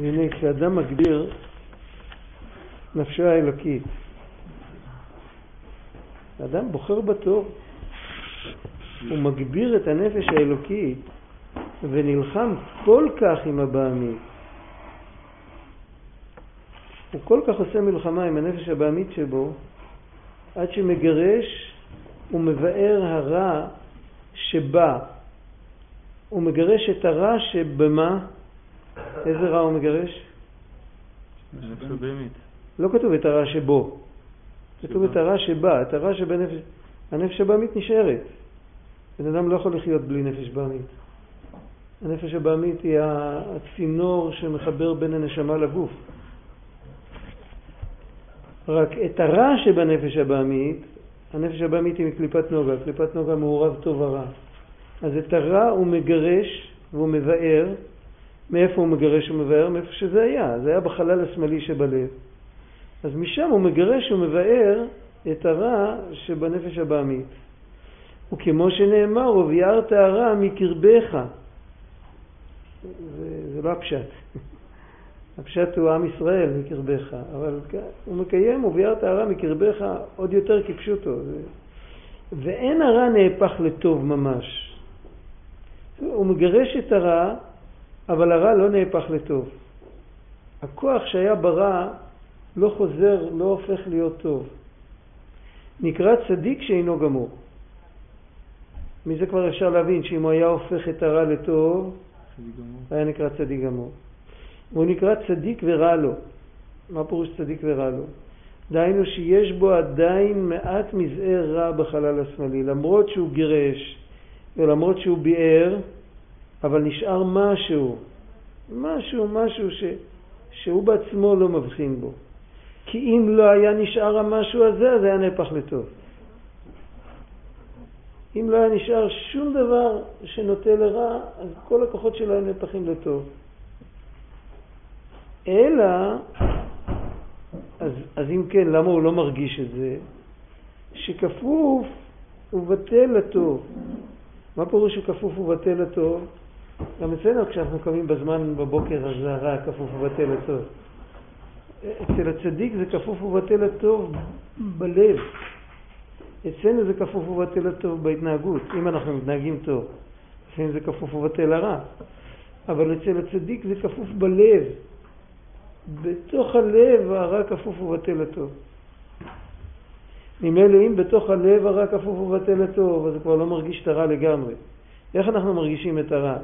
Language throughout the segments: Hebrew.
והנה כשאדם מגביר נפשו האלוקית, האדם בוחר בטוב, הוא מגביר את הנפש האלוקית ונלחם כל כך עם הבעמית. הוא כל כך עושה מלחמה עם הנפש הבעמית שבו, עד שמגרש ומבאר הרע שבא. הוא מגרש את הרע שבמה? איזה רע הוא מגרש? לא כתוב את הרע שבו, כתוב את הרע שבא, את הרע שבנפש, הנפש הבעמית נשארת. בן אדם לא יכול לחיות בלי נפש בעמית. הנפש הבעמית היא הצינור שמחבר בין הנשמה לגוף. רק את הרע שבנפש הבעמית, הנפש הבעמית היא מקליפת נוגה, קליפת נוגה מעורב טוב ורע. אז את הרע הוא מגרש והוא מבאר. מאיפה הוא מגרש ומבאר? מאיפה שזה היה. זה היה בחלל השמאלי שבלב. אז משם הוא מגרש ומבאר את הרע שבנפש הבעמית. וכמו שנאמר, וביארת הרע מקרבך. זה, זה לא הפשט. הפשט הוא עם ישראל מקרבך, אבל הוא מקיים, וביארת הרע מקרבך עוד יותר כפשוטו. ואין הרע נהפך לטוב ממש. הוא מגרש את הרע, אבל הרע לא נהפך לטוב. הכוח שהיה ברע לא חוזר, לא הופך להיות טוב. נקרא צדיק שאינו גמור. מזה כבר אפשר להבין שאם הוא היה הופך את הרע לטוב, היה נקרא צדיק גמור. הוא נקרא צדיק ורע לו. מה פירוש צדיק ורע לו? דהיינו שיש בו עדיין מעט מזער רע בחלל השמאלי, למרות שהוא גירש ולמרות שהוא ביער, אבל נשאר משהו, משהו, משהו ש, שהוא בעצמו לא מבחין בו. כי אם לא היה נשאר המשהו הזה, אז היה נהפך לטוב. אם לא היה נשאר שום דבר שנוטה לרע, אז כל הכוחות שלו הם נהפכים לטוב. אלא, אז, אז אם כן, למה הוא לא מרגיש את זה? שכפוף ובטל לטוב. מה פירוש שכפוף ובטל לטוב? גם אצלנו כשאנחנו קמים בזמן בבוקר, אז הרע כפוף ובטל לטוב. אצל הצדיק זה כפוף ובטל לטוב בלב. אצלנו זה כפוף ובטל לטוב בהתנהגות, אם אנחנו מתנהגים טוב. לפעמים זה כפוף ובטל לרע. אבל אצל הצדיק זה כפוף בלב. בתוך הלב הרע כפוף ובטל לטוב. ממילא אם בתוך הלב הרע כפוף ובטל לטוב, אז הוא כבר לא מרגיש את הרע לגמרי. איך אנחנו מרגישים את הרע?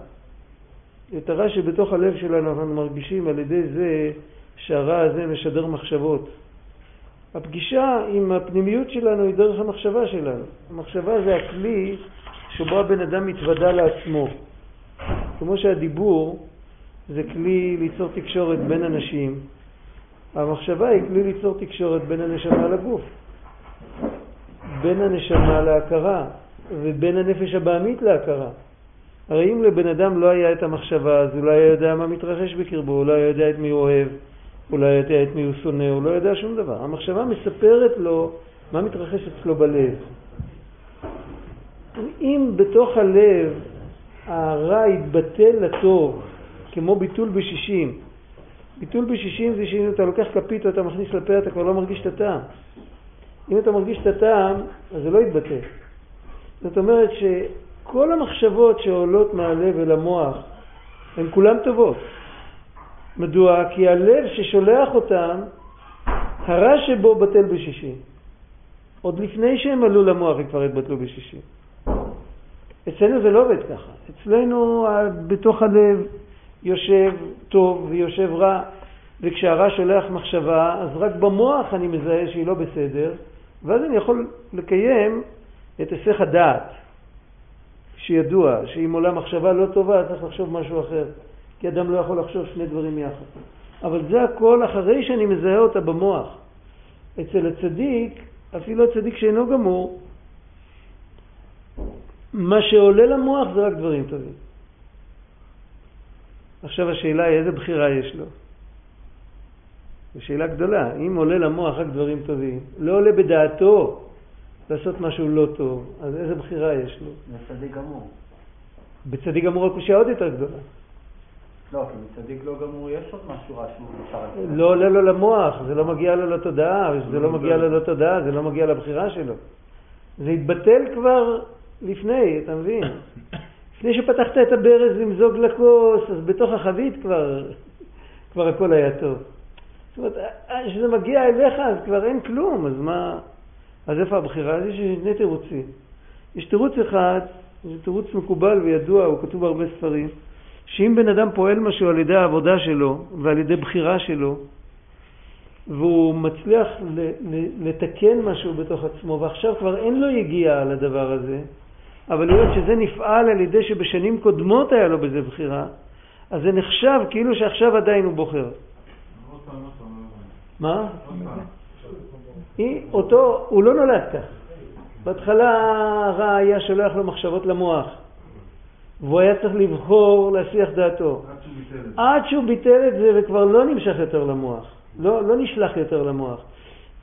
את הרע שבתוך הלב שלנו אנחנו מרגישים על ידי זה שהרע הזה משדר מחשבות. הפגישה עם הפנימיות שלנו היא דרך המחשבה שלנו. המחשבה זה הכלי שבו הבן אדם מתוודע לעצמו. כמו שהדיבור זה כלי ליצור תקשורת בין אנשים, המחשבה היא כלי ליצור תקשורת בין הנשמה לגוף, בין הנשמה להכרה ובין הנפש הבעמית להכרה. הרי אם לבן אדם לא היה את המחשבה, אז הוא לא היה יודע מה מתרחש בקרבו, הוא לא היה יודע את מי הוא אוהב, הוא לא יודע את מי הוא שונא, הוא לא יודע שום דבר. המחשבה מספרת לו מה מתרחש אצלו בלב. אם בתוך הלב הרע יתבטל לטוב, כמו ביטול בשישים, ביטול בשישים זה שאם אתה לוקח כפית ואתה מכניס לפה אתה כבר לא מרגיש את הטעם. אם אתה מרגיש את הטעם, אז זה לא יתבטל. זאת אומרת שכל המחשבות שעולות מהלב אל המוח הן כולן טובות. מדוע? כי הלב ששולח אותם, הרע שבו בטל בשישים. עוד לפני שהם עלו למוח הם כבר התבטלו בשישים. אצלנו זה לא עובד ככה. אצלנו בתוך הלב יושב טוב ויושב רע, וכשהרע שולח מחשבה, אז רק במוח אני מזהה שהיא לא בסדר, ואז אני יכול לקיים את היסח הדעת, שידוע שאם עולה מחשבה לא טובה, צריך לחשוב משהו אחר. כי אדם לא יכול לחשוב שני דברים יחד. אבל זה הכל אחרי שאני מזהה אותה במוח. אצל הצדיק, אפילו הצדיק שאינו גמור, מה שעולה למוח זה רק דברים טובים. עכשיו השאלה היא איזה בחירה יש לו. זו שאלה גדולה. אם עולה למוח רק דברים טובים, לא עולה בדעתו לעשות משהו לא טוב, אז איזה בחירה יש לו? בצדיק גמור. בצדיק גמור הקושייה עוד יותר גדולה. לא, כי בצדיק לא גמור יש עוד משהו רע שהוא נשאר לא עולה לו למוח, זה לא מגיע לו לתודעה, זה לא מגיע לו לתודעה, זה לא מגיע לבחירה שלו. זה התבטל כבר לפני, אתה מבין? לפני שפתחת את הברז למזוג לכוס, אז בתוך החבית כבר, כבר הכל היה טוב. זאת אומרת, כשזה מגיע אליך אז כבר אין כלום, אז מה... אז איפה הבחירה? אז יש שני תירוצים. יש תירוץ אחד, זה תירוץ מקובל וידוע, הוא כתוב בהרבה ספרים, שאם בן אדם פועל משהו על ידי העבודה שלו ועל ידי בחירה שלו, והוא מצליח לתקן משהו בתוך עצמו, ועכשיו כבר אין לו יגיעה על הדבר הזה, אבל היות שזה נפעל על ידי שבשנים קודמות היה לו בזה בחירה, אז זה נחשב כאילו שעכשיו עדיין הוא בוחר. מה? אותו, הוא לא נולד כך. בהתחלה הרע היה שולח לו מחשבות למוח, והוא היה צריך לבחור להסיח דעתו. עד שהוא ביטל את זה וכבר לא נמשך יותר למוח, לא, לא נשלח יותר למוח.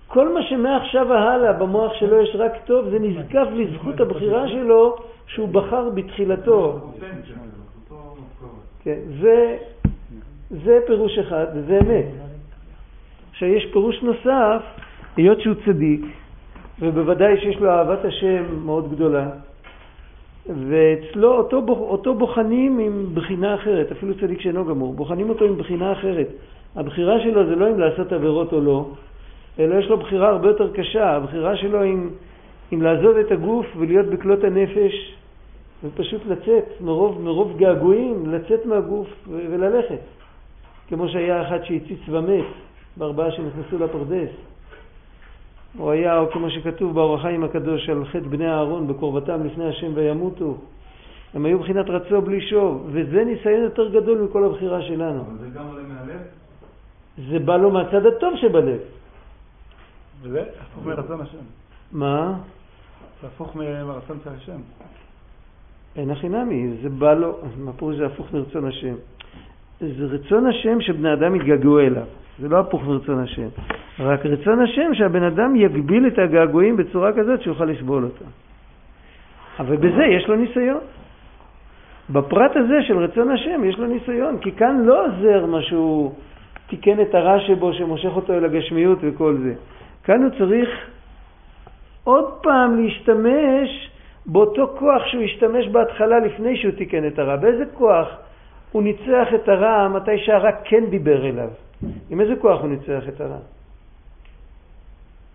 כל מה שמעכשיו והלאה במוח שלו יש רק טוב, זה נזקף לזכות הבחירה שלו שהוא בחר בתחילתו. כן, זה, זה פירוש אחד וזה אמת. עכשיו יש פירוש נוסף, היות שהוא צדיק, ובוודאי שיש לו אהבת השם מאוד גדולה, ואצלו אותו, אותו בוחנים עם בחינה אחרת, אפילו צדיק שאינו גמור, בוחנים אותו עם בחינה אחרת. הבחירה שלו זה לא אם לעשות עבירות או לא, אלא יש לו בחירה הרבה יותר קשה, הבחירה שלו אם, אם לעזוב את הגוף ולהיות בכלות הנפש ופשוט לצאת מרוב, מרוב געגועים, לצאת מהגוף וללכת. כמו שהיה אחד שהציץ ומת בארבעה שנכנסו לפרדס. הוא היה, או כמו שכתוב באור החיים הקדוש על חטא בני אהרון בקרבתם לפני השם וימותו. הם היו בחינת רצו בלי שוב, וזה ניסיון יותר גדול מכל הבחירה שלנו. אבל זה גם עולה מהלב? זה בא לו מהצד הטוב שבלב. וזה הפוך מרצון השם. מה? זה הפוך מרצון של השם. אין הכי נמי, זה בא לו, מה פירוש זה הפוך מרצון השם? זה רצון השם שבני אדם יתגעגעו אליו, זה לא הפוך מרצון השם. רק רצון השם שהבן אדם יגביל את הגעגועים בצורה כזאת שיוכל לסבול אותה. אבל בזה יש לו ניסיון. בפרט הזה של רצון השם יש לו ניסיון, כי כאן לא עוזר מה שהוא תיקן את הרע שבו שמושך אותו אל הגשמיות וכל זה. כאן הוא צריך עוד פעם להשתמש באותו כוח שהוא השתמש בהתחלה לפני שהוא תיקן את הרע. באיזה כוח הוא ניצח את הרע מתי שהרע כן דיבר אליו? עם איזה כוח הוא ניצח את הרע?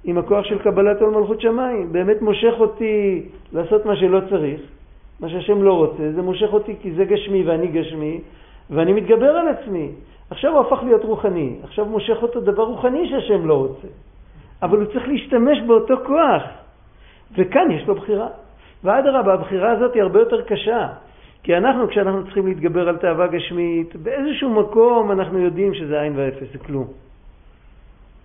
עם הכוח של קבלת עול מלכות שמיים. באמת מושך אותי לעשות מה שלא צריך, מה שהשם לא רוצה, זה מושך אותי כי זה גשמי ואני גשמי, ואני מתגבר על עצמי. עכשיו הוא הפך להיות רוחני, עכשיו מושך אותו דבר רוחני שהשם לא רוצה. אבל הוא צריך להשתמש באותו כוח, וכאן יש לו בחירה. ואדרבה, הבחירה הזאת היא הרבה יותר קשה, כי אנחנו, כשאנחנו צריכים להתגבר על תאווה גשמית, באיזשהו מקום אנחנו יודעים שזה עין ואפס, זה כלום.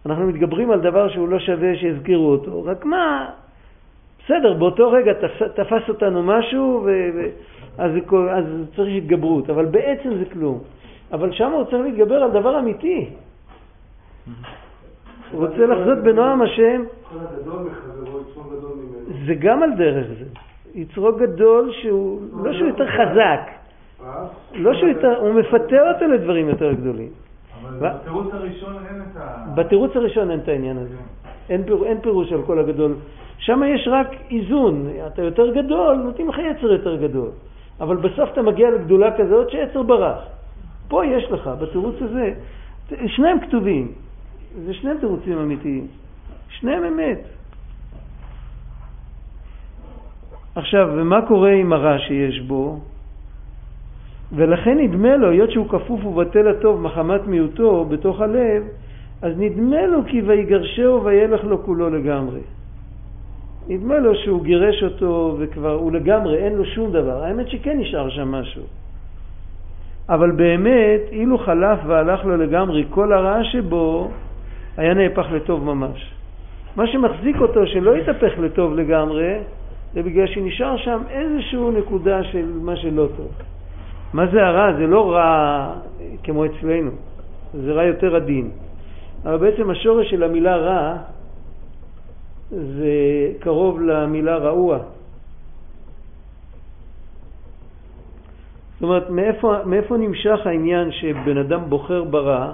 אנחנו מתגברים על דבר שהוא לא שווה שיזכירו אותו, רק מה, בסדר, באותו רגע תפס, תפס אותנו משהו, ו, ו, אז, אז צריך התגברות, אבל בעצם זה כלום. אבל שם הוא צריך להתגבר על דבר אמיתי. הוא רוצה לחזות בנועם השם. זה גם על דרך זה. יצרו גדול שהוא, לא שהוא יותר חזק, לא שהוא יותר, הוא מפתה אותו לדברים יותר גדולים. אבל בתירוץ הראשון אין את ה... בתירוץ הראשון אין את העניין הזה. אין, פיר, אין פירוש על כל הגדול. שם יש רק איזון. אתה יותר גדול, נותנים לך יצר יותר גדול. אבל בסוף אתה מגיע לגדולה כזאת שיצר ברח. פה יש לך, בתירוץ הזה, שניהם כתובים. זה שניהם תירוצים אמיתיים. שניהם אמת. עכשיו, ומה קורה עם הרע שיש בו? ולכן נדמה לו, היות שהוא כפוף ובטל הטוב מחמת מיעוטו בתוך הלב, אז נדמה לו כי ויגרשהו וילך לו כולו לגמרי. נדמה לו שהוא גירש אותו וכבר הוא לגמרי, אין לו שום דבר. האמת שכן נשאר שם משהו. אבל באמת, אילו חלף והלך לו לגמרי, כל הרע שבו היה נהפך לטוב ממש. מה שמחזיק אותו שלא יתהפך לטוב לגמרי, זה בגלל שנשאר שם איזושהי נקודה של מה שלא טוב. מה זה הרע? זה לא רע כמו אצלנו, זה רע יותר עדין. אבל בעצם השורש של המילה רע זה קרוב למילה רעוע. זאת אומרת, מאיפה, מאיפה נמשך העניין שבן אדם בוחר ברע?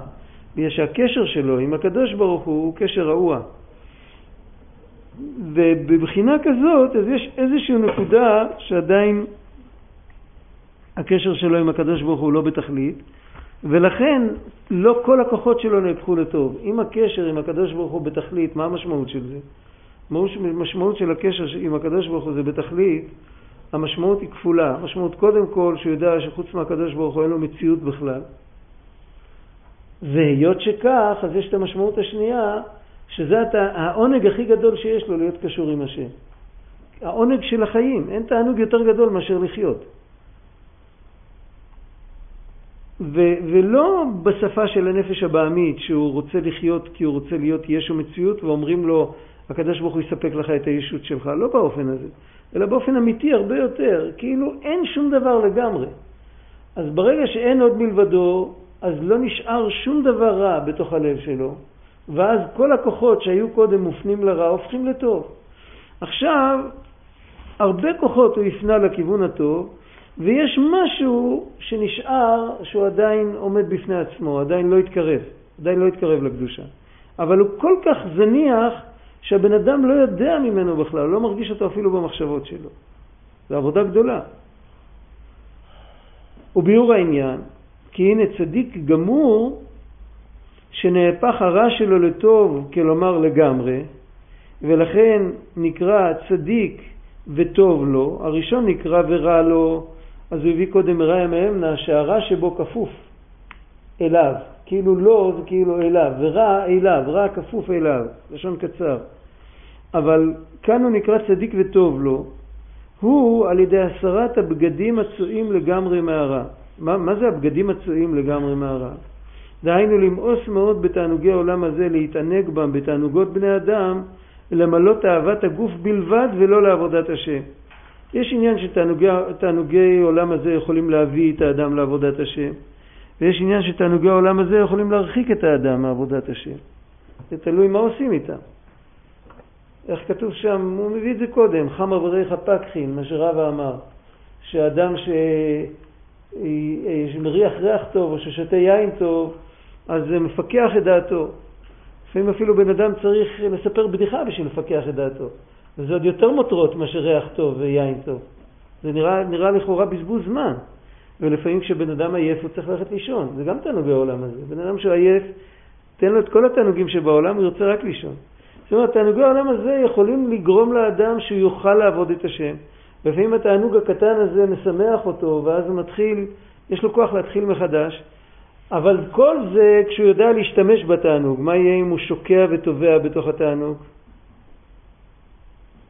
בגלל שהקשר שלו עם הקדוש ברוך הוא הוא קשר רעוע. ובבחינה כזאת, אז יש איזושהי נקודה שעדיין הקשר שלו עם הקדוש ברוך הוא לא בתכלית, ולכן לא כל הכוחות שלו נהפכו לטוב. אם הקשר עם הקדוש ברוך הוא בתכלית, מה המשמעות של זה? המשמעות של הקשר עם הקדוש ברוך הוא זה בתכלית, המשמעות היא כפולה. המשמעות קודם כל שהוא יודע שחוץ מהקדוש ברוך הוא אין לו מציאות בכלל. והיות שכך, אז יש את המשמעות השנייה, שזה העונג הכי גדול שיש לו להיות קשור עם השם. העונג של החיים, אין תענוג יותר גדול מאשר לחיות. ו- ולא בשפה של הנפש הבעמית, שהוא רוצה לחיות כי הוא רוצה להיות ישו מציאות, ואומרים לו, הקדוש ברוך הוא יספק לך את הישות שלך, לא באופן הזה, אלא באופן אמיתי הרבה יותר, כאילו אין שום דבר לגמרי. אז ברגע שאין עוד מלבדו, אז לא נשאר שום דבר רע בתוך הלב שלו, ואז כל הכוחות שהיו קודם מופנים לרע הופכים לטוב. עכשיו, הרבה כוחות הוא הפנה לכיוון הטוב, ויש משהו שנשאר שהוא עדיין עומד בפני עצמו, עדיין לא התקרב, עדיין לא התקרב לקדושה. אבל הוא כל כך זניח שהבן אדם לא יודע ממנו בכלל, לא מרגיש אותו אפילו במחשבות שלו. זו עבודה גדולה. וביאור העניין, כי הנה צדיק גמור שנהפך הרע שלו לטוב, כלומר לגמרי, ולכן נקרא צדיק וטוב לו, הראשון נקרא ורע לו, אז הוא הביא קודם מראי מהמנה שהרע שבו כפוף אליו, כאילו לא זה כאילו אליו, ורע אליו, רע כפוף אליו, לשון קצר. אבל כאן הוא נקרא צדיק וטוב לו, הוא על ידי הסרת הבגדים הצועים לגמרי מהרע. מה, מה זה הבגדים הצועים לגמרי מהרע? דהיינו למאוס מאוד בתענוגי העולם הזה, להתענג בם בתענוגות בני אדם, למלא תאוות הגוף בלבד ולא לעבודת השם. יש עניין שתענוגי עולם הזה יכולים להביא את האדם לעבודת השם, ויש עניין שתענוגי העולם הזה יכולים להרחיק את האדם מעבודת השם. זה תלוי מה עושים איתם. איך כתוב שם, הוא מביא את זה קודם, חם אבריך פקחין, מה שרבא אמר, שאדם ש... שמריח ריח טוב או ששותה יין טוב, אז זה מפקח את דעתו. לפעמים אפילו בן אדם צריך לספר בדיחה בשביל לפקח את דעתו. וזה עוד יותר מותרות מאשר ריח טוב ויין טוב. זה נראה, נראה לכאורה בזבוז זמן. ולפעמים כשבן אדם עייף הוא צריך ללכת לישון. זה גם תענוג העולם הזה. בן אדם שעייף, תן לו את כל התענוגים שבעולם, הוא ירצה רק לישון. זאת אומרת, תענוגי העולם הזה יכולים לגרום לאדם שהוא יוכל לעבוד את השם. לפעמים התענוג הקטן הזה משמח אותו, ואז הוא מתחיל, יש לו כוח להתחיל מחדש. אבל כל זה כשהוא יודע להשתמש בתענוג. מה יהיה אם הוא שוקע וטובע בתוך התענוג?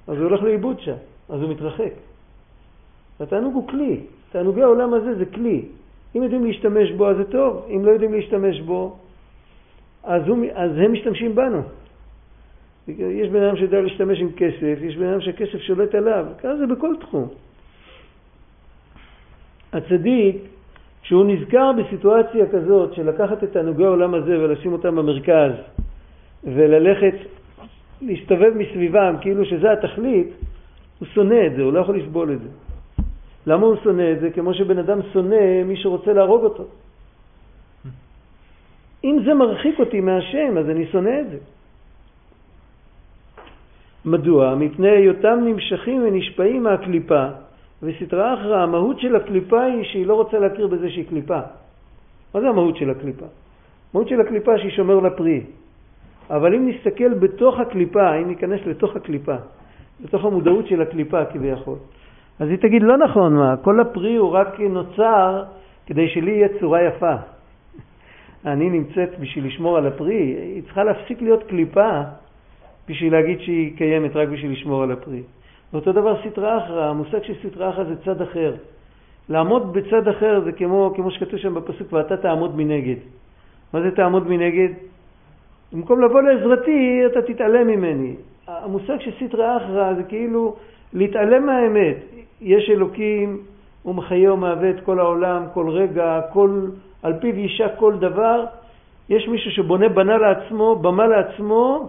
אז הוא הולך לאיבוד שם, אז הוא מתרחק. התענוג הוא כלי, תענוגי העולם הזה זה כלי. אם יודעים להשתמש בו אז זה טוב, אם לא יודעים להשתמש בו אז, הוא, אז הם משתמשים בנו. יש בן אדם שיודע להשתמש עם כסף, יש בן אדם שהכסף שולט עליו, ככה זה בכל תחום. הצדיק, כשהוא נזכר בסיטואציה כזאת של לקחת את תענוגי העולם הזה ולשים אותם במרכז וללכת להסתובב מסביבם כאילו שזה התכלית, הוא שונא את זה, הוא לא יכול לסבול את זה. למה הוא שונא את זה? כמו שבן אדם שונא מי שרוצה להרוג אותו. אם זה מרחיק אותי מהשם, אז אני שונא את זה. מדוע? מפני היותם נמשכים ונשפעים מהקליפה, וסתרא אחרא, המהות של הקליפה היא שהיא לא רוצה להכיר בזה שהיא קליפה. מה זה המהות של הקליפה? המהות של הקליפה שהיא שומר לפרי. אבל אם נסתכל בתוך הקליפה, אם ניכנס לתוך הקליפה, לתוך המודעות של הקליפה כביכול, אז היא תגיד, לא נכון, מה, כל הפרי הוא רק נוצר כדי שלי יהיה צורה יפה. אני נמצאת בשביל לשמור על הפרי, היא צריכה להפסיק להיות קליפה בשביל להגיד שהיא קיימת רק בשביל לשמור על הפרי. ואותו דבר סטרא אחרא, המושג של סטרא אחרא זה צד אחר. לעמוד בצד אחר זה כמו, כמו שכתוב שם בפסוק, ואתה תעמוד מנגד. מה זה תעמוד מנגד? במקום לבוא לעזרתי, אתה תתעלם ממני. המושג של סטרא אחרא זה כאילו להתעלם מהאמת. יש אלוקים, הוא מחיה ומהווה את כל העולם, כל רגע, כל, על פיו יישק כל דבר. יש מישהו שבונה בנה לעצמו, במה לעצמו,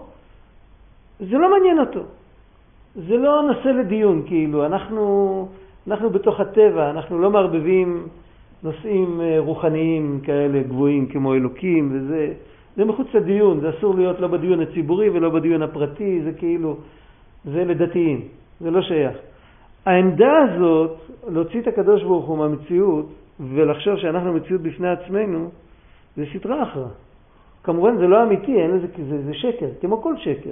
זה לא מעניין אותו. זה לא נושא לדיון, כאילו, אנחנו, אנחנו בתוך הטבע, אנחנו לא מערבבים נושאים אה, רוחניים כאלה גבוהים כמו אלוקים וזה, זה מחוץ לדיון, זה אסור להיות לא בדיון הציבורי ולא בדיון הפרטי, זה כאילו, זה לדתיים, זה לא שייך. העמדה הזאת, להוציא את הקדוש ברוך הוא מהמציאות ולחשוב שאנחנו מציאות בפני עצמנו, זה סטרה אחרא. כמובן זה לא אמיתי, אין לזה, זה, זה שקר, כמו כל שקר.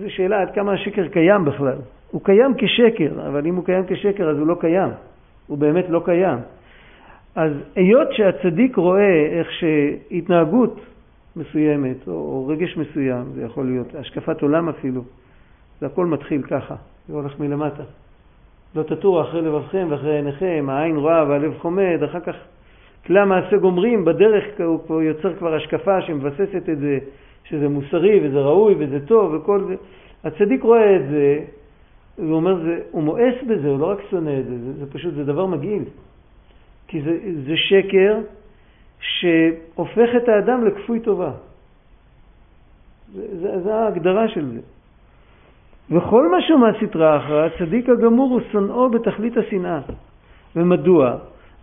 זו שאלה עד כמה השקר קיים בכלל. הוא קיים כשקר, אבל אם הוא קיים כשקר אז הוא לא קיים. הוא באמת לא קיים. אז היות שהצדיק רואה איך שהתנהגות מסוימת, או, או רגש מסוים, זה יכול להיות השקפת עולם אפילו, זה הכל מתחיל ככה, זה הולך מלמטה. לא תטור אחרי לבבכם ואחרי עיניכם, העין רואה והלב חומד, אחר כך כלי מעשה גומרים, בדרך הוא יוצר כבר השקפה שמבססת את זה, שזה מוסרי וזה ראוי וזה טוב וכל זה. הצדיק רואה את זה, הוא אומר, זה, הוא מואס בזה, הוא לא רק שונא את זה, זה, זה פשוט, זה דבר מגעיל. כי זה, זה שקר שהופך את האדם לכפוי טובה. זה ההגדרה של זה. וכל מה שהוא מהסטרה אחרא, הצדיק הגמור הוא שונאו בתכלית השנאה. ומדוע?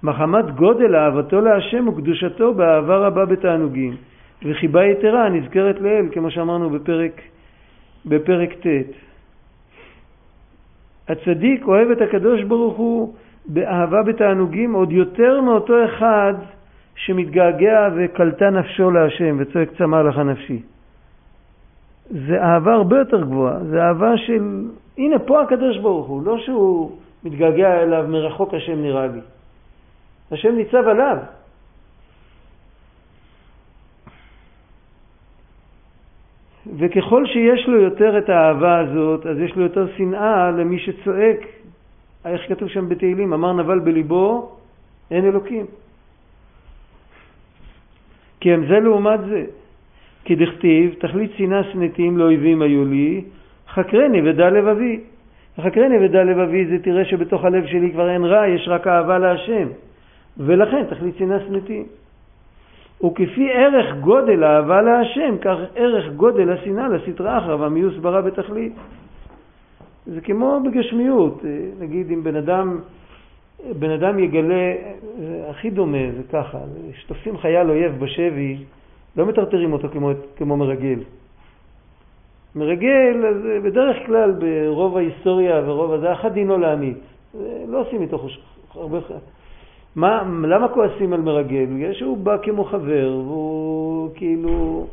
מחמת גודל אהבתו להשם וקדושתו באהבה רבה בתענוגים, וחיבה יתרה הנזכרת לאל, כמו שאמרנו בפרק, בפרק ט'. הצדיק אוהב את הקדוש ברוך הוא באהבה בתענוגים עוד יותר מאותו אחד שמתגעגע וקלטה נפשו להשם וצועק צמא לך נפשי. זה אהבה הרבה יותר גבוהה, זה אהבה של, הנה פה הקדוש ברוך הוא, לא שהוא מתגעגע אליו מרחוק השם נראה לי. השם ניצב עליו. וככל שיש לו יותר את האהבה הזאת, אז יש לו יותר שנאה למי שצועק, איך כתוב שם בתהילים, אמר נבל בליבו, אין אלוקים. כי הם זה לעומת זה. כי דכתיב, תכלית שנאה שנאתים לאויבים היו לי, חקרני ודע לבבי. חקרני ודע לבבי זה תראה שבתוך הלב שלי כבר אין רע, יש רק אהבה להשם. ולכן תכלית שנאה שנאתים. וכפי ערך גודל האהבה להשם, כך ערך גודל השנאה לסטרא אחרא והמיוס ברא בתכלית. זה כמו בגשמיות, נגיד אם בן אדם, בן אדם יגלה, זה הכי דומה, זה ככה, שתופסים חייל אויב בשבי, לא מטרטרים אותו כמו, כמו מרגל. מרגל, אז בדרך כלל ברוב ההיסטוריה ורוב הזה, אחת דינו להמית. לא עושים איתו הרבה... מה, למה כועסים על מרגל? בגלל שהוא בא כמו חבר, והוא כאילו...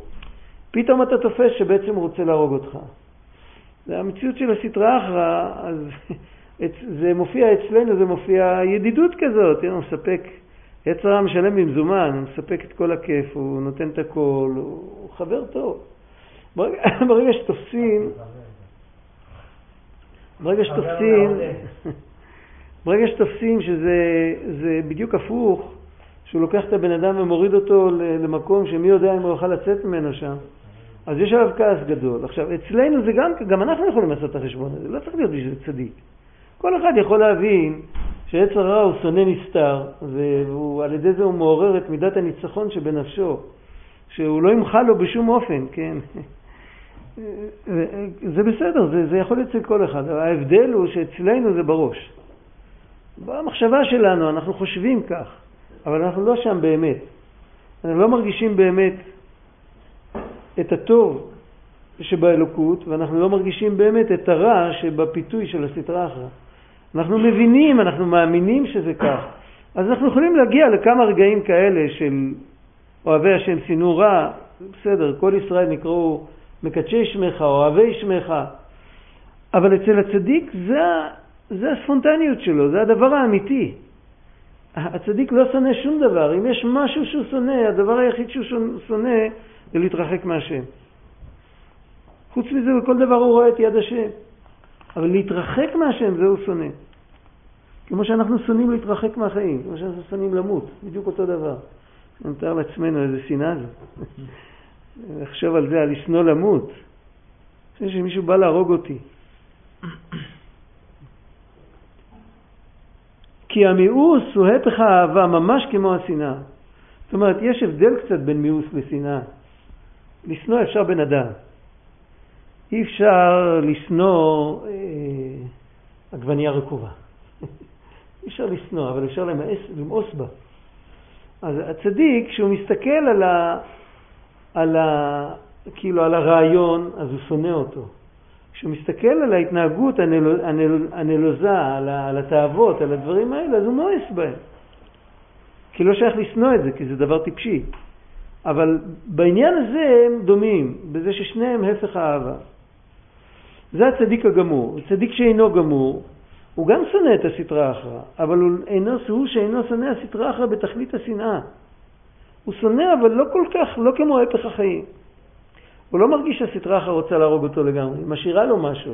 פתאום אתה תופס שבעצם הוא רוצה להרוג אותך. זה המציאות של הסטרא אחרא, אז זה מופיע אצלנו, זה מופיע ידידות כזאת, הוא מספק, יצר רע משלם במזומן, הוא מספק את כל הכיף, הוא נותן את הכל, הוא חבר טוב. ברגע, ברגע שתופסים, ברגע שתופסים, ברגע שתופסים שזה בדיוק הפוך, שהוא לוקח את הבן אדם ומוריד אותו למקום שמי יודע אם הוא יוכל לצאת ממנו שם, אז יש עליו כעס גדול. עכשיו, אצלנו זה גם, גם אנחנו יכולים לעשות את החשבון הזה, לא צריך להיות בשביל צדיק. כל אחד יכול להבין שעץ הרע הוא שונא נסתר, ועל ידי זה הוא מעורר את מידת הניצחון שבנפשו, שהוא לא ימחל לו בשום אופן, כן? זה בסדר, זה, זה יכול להיות אצל כל אחד. ההבדל הוא שאצלנו זה בראש. במחשבה שלנו אנחנו חושבים כך, אבל אנחנו לא שם באמת. אנחנו לא מרגישים באמת את הטוב שבאלוקות, ואנחנו לא מרגישים באמת את הרע שבפיתוי של הסטרא אחרא. אנחנו מבינים, אנחנו מאמינים שזה כך. אז אנחנו יכולים להגיע לכמה רגעים כאלה של אוהבי השם שנאו רע, בסדר, כל ישראל נקראו מקדשי שמך, אוהבי שמך, אבל אצל הצדיק זה זה הספונטניות שלו, זה הדבר האמיתי. הצדיק לא שונא שום דבר. אם יש משהו שהוא שונא, הדבר היחיד שהוא שונא זה להתרחק מהשם. חוץ מזה, בכל דבר הוא רואה את יד השם. אבל להתרחק מהשם זה הוא שונא. כמו שאנחנו שונאים להתרחק מהחיים, כמו שאנחנו שונאים למות, בדיוק אותו דבר. נתאר לעצמנו איזה שנאה זה. לחשוב על זה, על לשנוא למות. אני חושב שמישהו בא להרוג אותי. כי המיאוס הוא הפך האהבה, ממש כמו השנאה. זאת אומרת, יש הבדל קצת בין מיאוס לשנאה. לשנוא אפשר בן אדם. אי אפשר לשנוא אה, עגבנייה רקובה. אי אפשר לשנוא, אבל אפשר למאס, למאוס בה. אז הצדיק, כשהוא מסתכל על, ה, על, ה, כאילו על הרעיון, אז הוא שונא אותו. כשהוא מסתכל על ההתנהגות הנל, הנל, הנלוזה, על, על התאוות, על הדברים האלה, אז הוא מואס בהם. כי לא שייך לשנוא את זה, כי זה דבר טיפשי. אבל בעניין הזה הם דומים, בזה ששניהם הפך האהבה. זה הצדיק הגמור. צדיק שאינו גמור, הוא גם שונא את הסטרה אחרא, אבל הוא, אינו, הוא שאינו שונא הסטרה אחרא בתכלית השנאה. הוא שונא אבל לא כל כך, לא כמו הפך החיים. הוא לא מרגיש שהסטרה אחרא רוצה להרוג אותו לגמרי, היא משאירה לו משהו.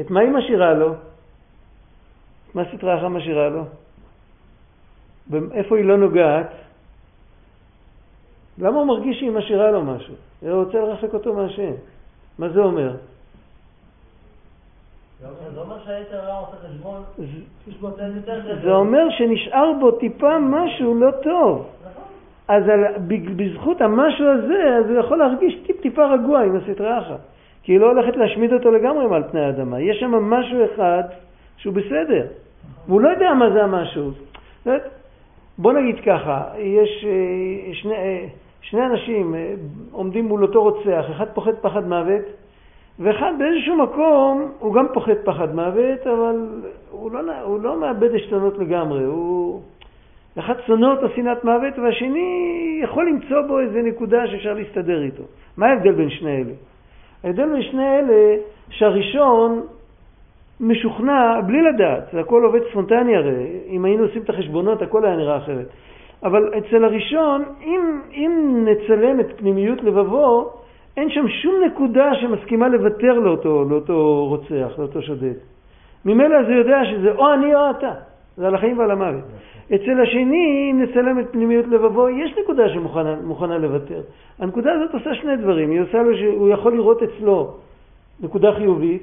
את מה היא משאירה לו? מה אחרא משאירה לו? איפה היא לא נוגעת? למה הוא מרגיש שהיא משאירה לו משהו? הוא רוצה לרחק אותו מהשם. מה זה אומר? זה אומר שנשאר בו טיפה משהו לא טוב. אז על, בזכות המשהו הזה, אז הוא יכול להרגיש טיפ-טיפה רגוע עם הסטרה אחת. כי היא לא הולכת להשמיד אותו לגמרי מעל פני האדמה. יש שם משהו אחד שהוא בסדר. והוא לא יודע מה זה המשהו. בוא נגיד ככה, יש אה, שני, אה, שני אנשים אה, עומדים מול אותו רוצח, אחד פוחד פחד מוות, ואחד באיזשהו מקום הוא גם פוחד פחד מוות, אבל הוא לא, הוא לא מאבד עשתונות לגמרי, הוא... אחד שונא אותו שנאת מוות והשני יכול למצוא בו איזה נקודה שאפשר להסתדר איתו. מה ההבדל בין שני אלה? ההבדל בין שני אלה שהראשון משוכנע בלי לדעת, זה הכל עובד ספונטני הרי, אם היינו עושים את החשבונות הכל היה נראה אחרת. אבל אצל הראשון, אם, אם נצלם את פנימיות לבבו, אין שם שום נקודה שמסכימה לוותר לאותו, לאותו רוצח, לאותו שודד. ממילא זה יודע שזה או אני או אתה, זה על החיים ועל המוות. אצל השני, אם נצלם את פנימיות לבבו, יש נקודה שמוכנה לוותר. הנקודה הזאת עושה שני דברים, היא עושה לו שהוא יכול לראות אצלו נקודה חיובית,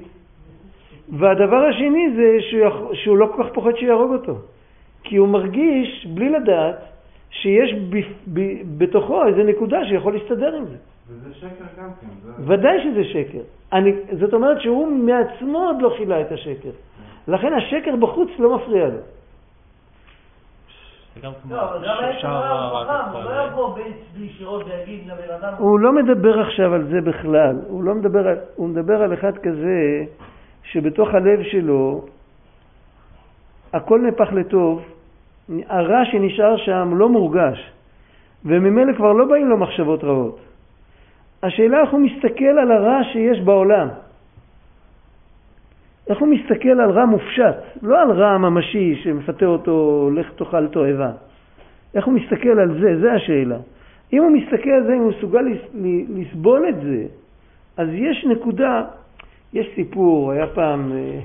והדבר השני זה שהוא, שהוא לא כל כך פוחד שיהרוג אותו. כי הוא מרגיש, בלי לדעת, שיש ב, ב, בתוכו איזו נקודה שיכול להסתדר עם זה. וזה שקר גם כן. ודאי שזה שקר. אני, זאת אומרת שהוא מעצמו עוד לא חילה את השקר. לכן השקר בחוץ לא מפריע לו. הוא לא מדבר עכשיו על זה בכלל, הוא לא מדבר על, הוא מדבר על אחד כזה שבתוך הלב שלו הכל נהפך לטוב, הרע שנשאר שם לא מורגש, וממילא כבר לא באים לו מחשבות רעות. השאלה איך הוא מסתכל על הרע שיש בעולם. איך הוא מסתכל על רע מופשט, לא על רע ממשי שמפתה אותו, לך תאכל תועבה. איך הוא מסתכל על זה, זה השאלה. אם הוא מסתכל על זה, אם הוא מסוגל לסבול את זה, אז יש נקודה, יש סיפור, היה פעם, אה,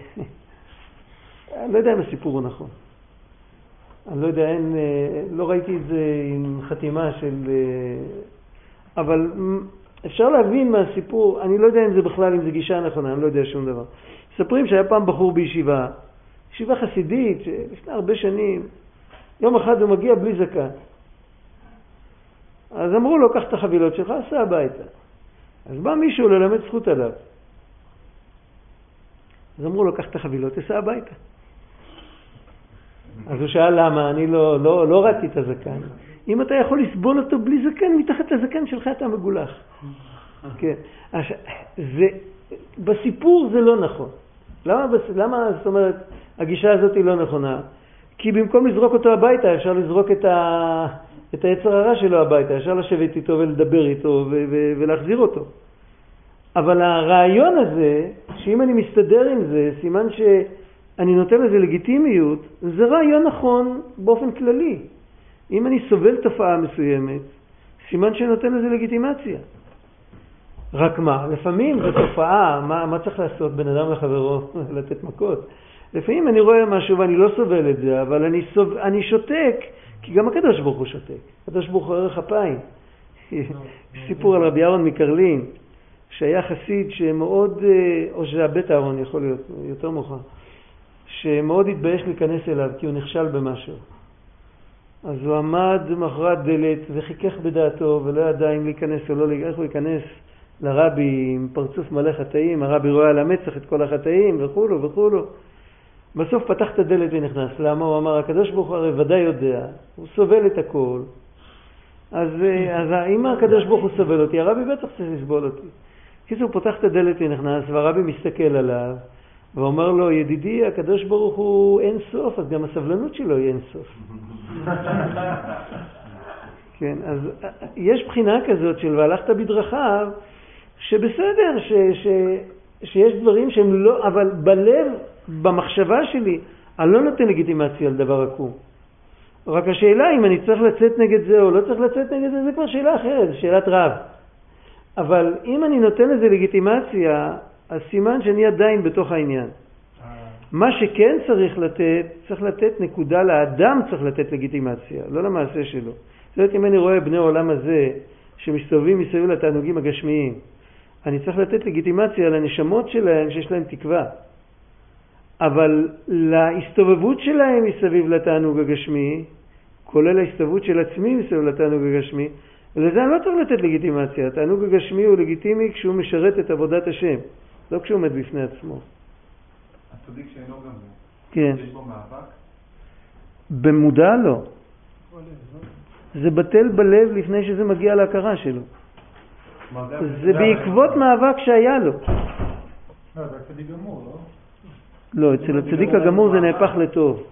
אני לא יודע אם הסיפור הוא נכון. אני לא יודע, אין, אה, לא ראיתי את זה עם חתימה של... אה, אבל אפשר להבין מהסיפור, אני לא יודע אם זה בכלל, אם זה גישה נכונה, אני לא יודע שום דבר. מספרים שהיה פעם בחור בישיבה, ישיבה חסידית, לפני הרבה שנים, יום אחד הוא מגיע בלי זקן. אז אמרו לו, קח את החבילות שלך, סע הביתה. אז בא מישהו ללמד זכות עליו. אז אמרו לו, קח את החבילות, תסע הביתה. אז הוא שאל למה, אני לא, לא, לא ראיתי את הזקן. אם אתה יכול לסבול אותו בלי זקן, מתחת לזקן שלך אתה מגולח. כן. זה, בסיפור זה לא נכון. למה, למה, זאת אומרת, הגישה הזאת היא לא נכונה? כי במקום לזרוק אותו הביתה, אפשר לזרוק את, ה, את היצר הרע שלו הביתה, אפשר לשבת איתו ולדבר איתו ו, ו, ולהחזיר אותו. אבל הרעיון הזה, שאם אני מסתדר עם זה, סימן שאני נותן לזה לגיטימיות, זה רעיון נכון באופן כללי. אם אני סובל תופעה מסוימת, סימן שאני נותן לזה לגיטימציה. רק מה, לפעמים זו תופעה, מה, מה צריך לעשות בן אדם לחברו? לתת מכות. לפעמים אני רואה משהו ואני לא סובל את זה, אבל אני, סוב... אני שותק, כי גם הקדוש ברוך הוא שותק. הקדוש ברוך הוא ערך אפיים. סיפור על רבי אהרון מקרלין, שהיה חסיד שמאוד, אה, או שזה הבית אהרון יכול להיות, יותר מאוחר, שמאוד התבייש להיכנס אליו כי הוא נכשל במשהו. אז הוא עמד מאחורי הדלת וחיכך בדעתו ולא ידע אם להיכנס או לא, איך הוא ייכנס לרבי עם פרצוף מלא חטאים, הרבי רואה על המצח את כל החטאים וכולו וכולו. בסוף פתח את הדלת ונכנס. למה? הוא אמר, הקדוש ברוך הוא הרי ודאי יודע, הוא סובל את הכל. אז, אה, אז אם הקדוש ברוך הוא סובל אותי, הרבי בטח צריך לסבול אותי. קיצור, הוא פותח את הדלת ונכנס, והרבי מסתכל עליו, ואומר לו, ידידי, הקדוש ברוך הוא אין סוף, אז גם הסבלנות שלו היא אין סוף. כן, אז אה, יש בחינה כזאת של והלכת בדרכיו, שבסדר, ש, ש, שיש דברים שהם לא, אבל בלב, במחשבה שלי, אני לא נותן לגיטימציה על דבר עקום. רק השאלה אם אני צריך לצאת נגד זה או לא צריך לצאת נגד זה, זה כבר שאלה אחרת, זו שאלת רב. אבל אם אני נותן לזה לגיטימציה, אז סימן שאני עדיין בתוך העניין. מה שכן צריך לתת, צריך לתת נקודה לאדם, צריך לתת לגיטימציה, לא למעשה שלו. זאת אומרת, אם אני רואה בני העולם הזה שמסתובבים מסביב לתענוגים הגשמיים, אני צריך לתת לגיטימציה לנשמות שלהם שיש להם תקווה. אבל להסתובבות שלהם מסביב לתענוג הגשמי, כולל ההסתובבות של עצמי מסביב לתענוג הגשמי, לזה אני לא צריך לתת לגיטימציה. התענוג הגשמי הוא לגיטימי כשהוא משרת את עבודת השם, לא כשהוא עומד בפני עצמו. הצדיק שאינו גמור. כן. יש בו מאבק? במודע לא. זה בטל בלב לפני שזה מגיע להכרה שלו. זה בעקבות מאבק שהיה לו. לא, לא? לא, אצל הצדיק הגמור זה נהפך לטוב.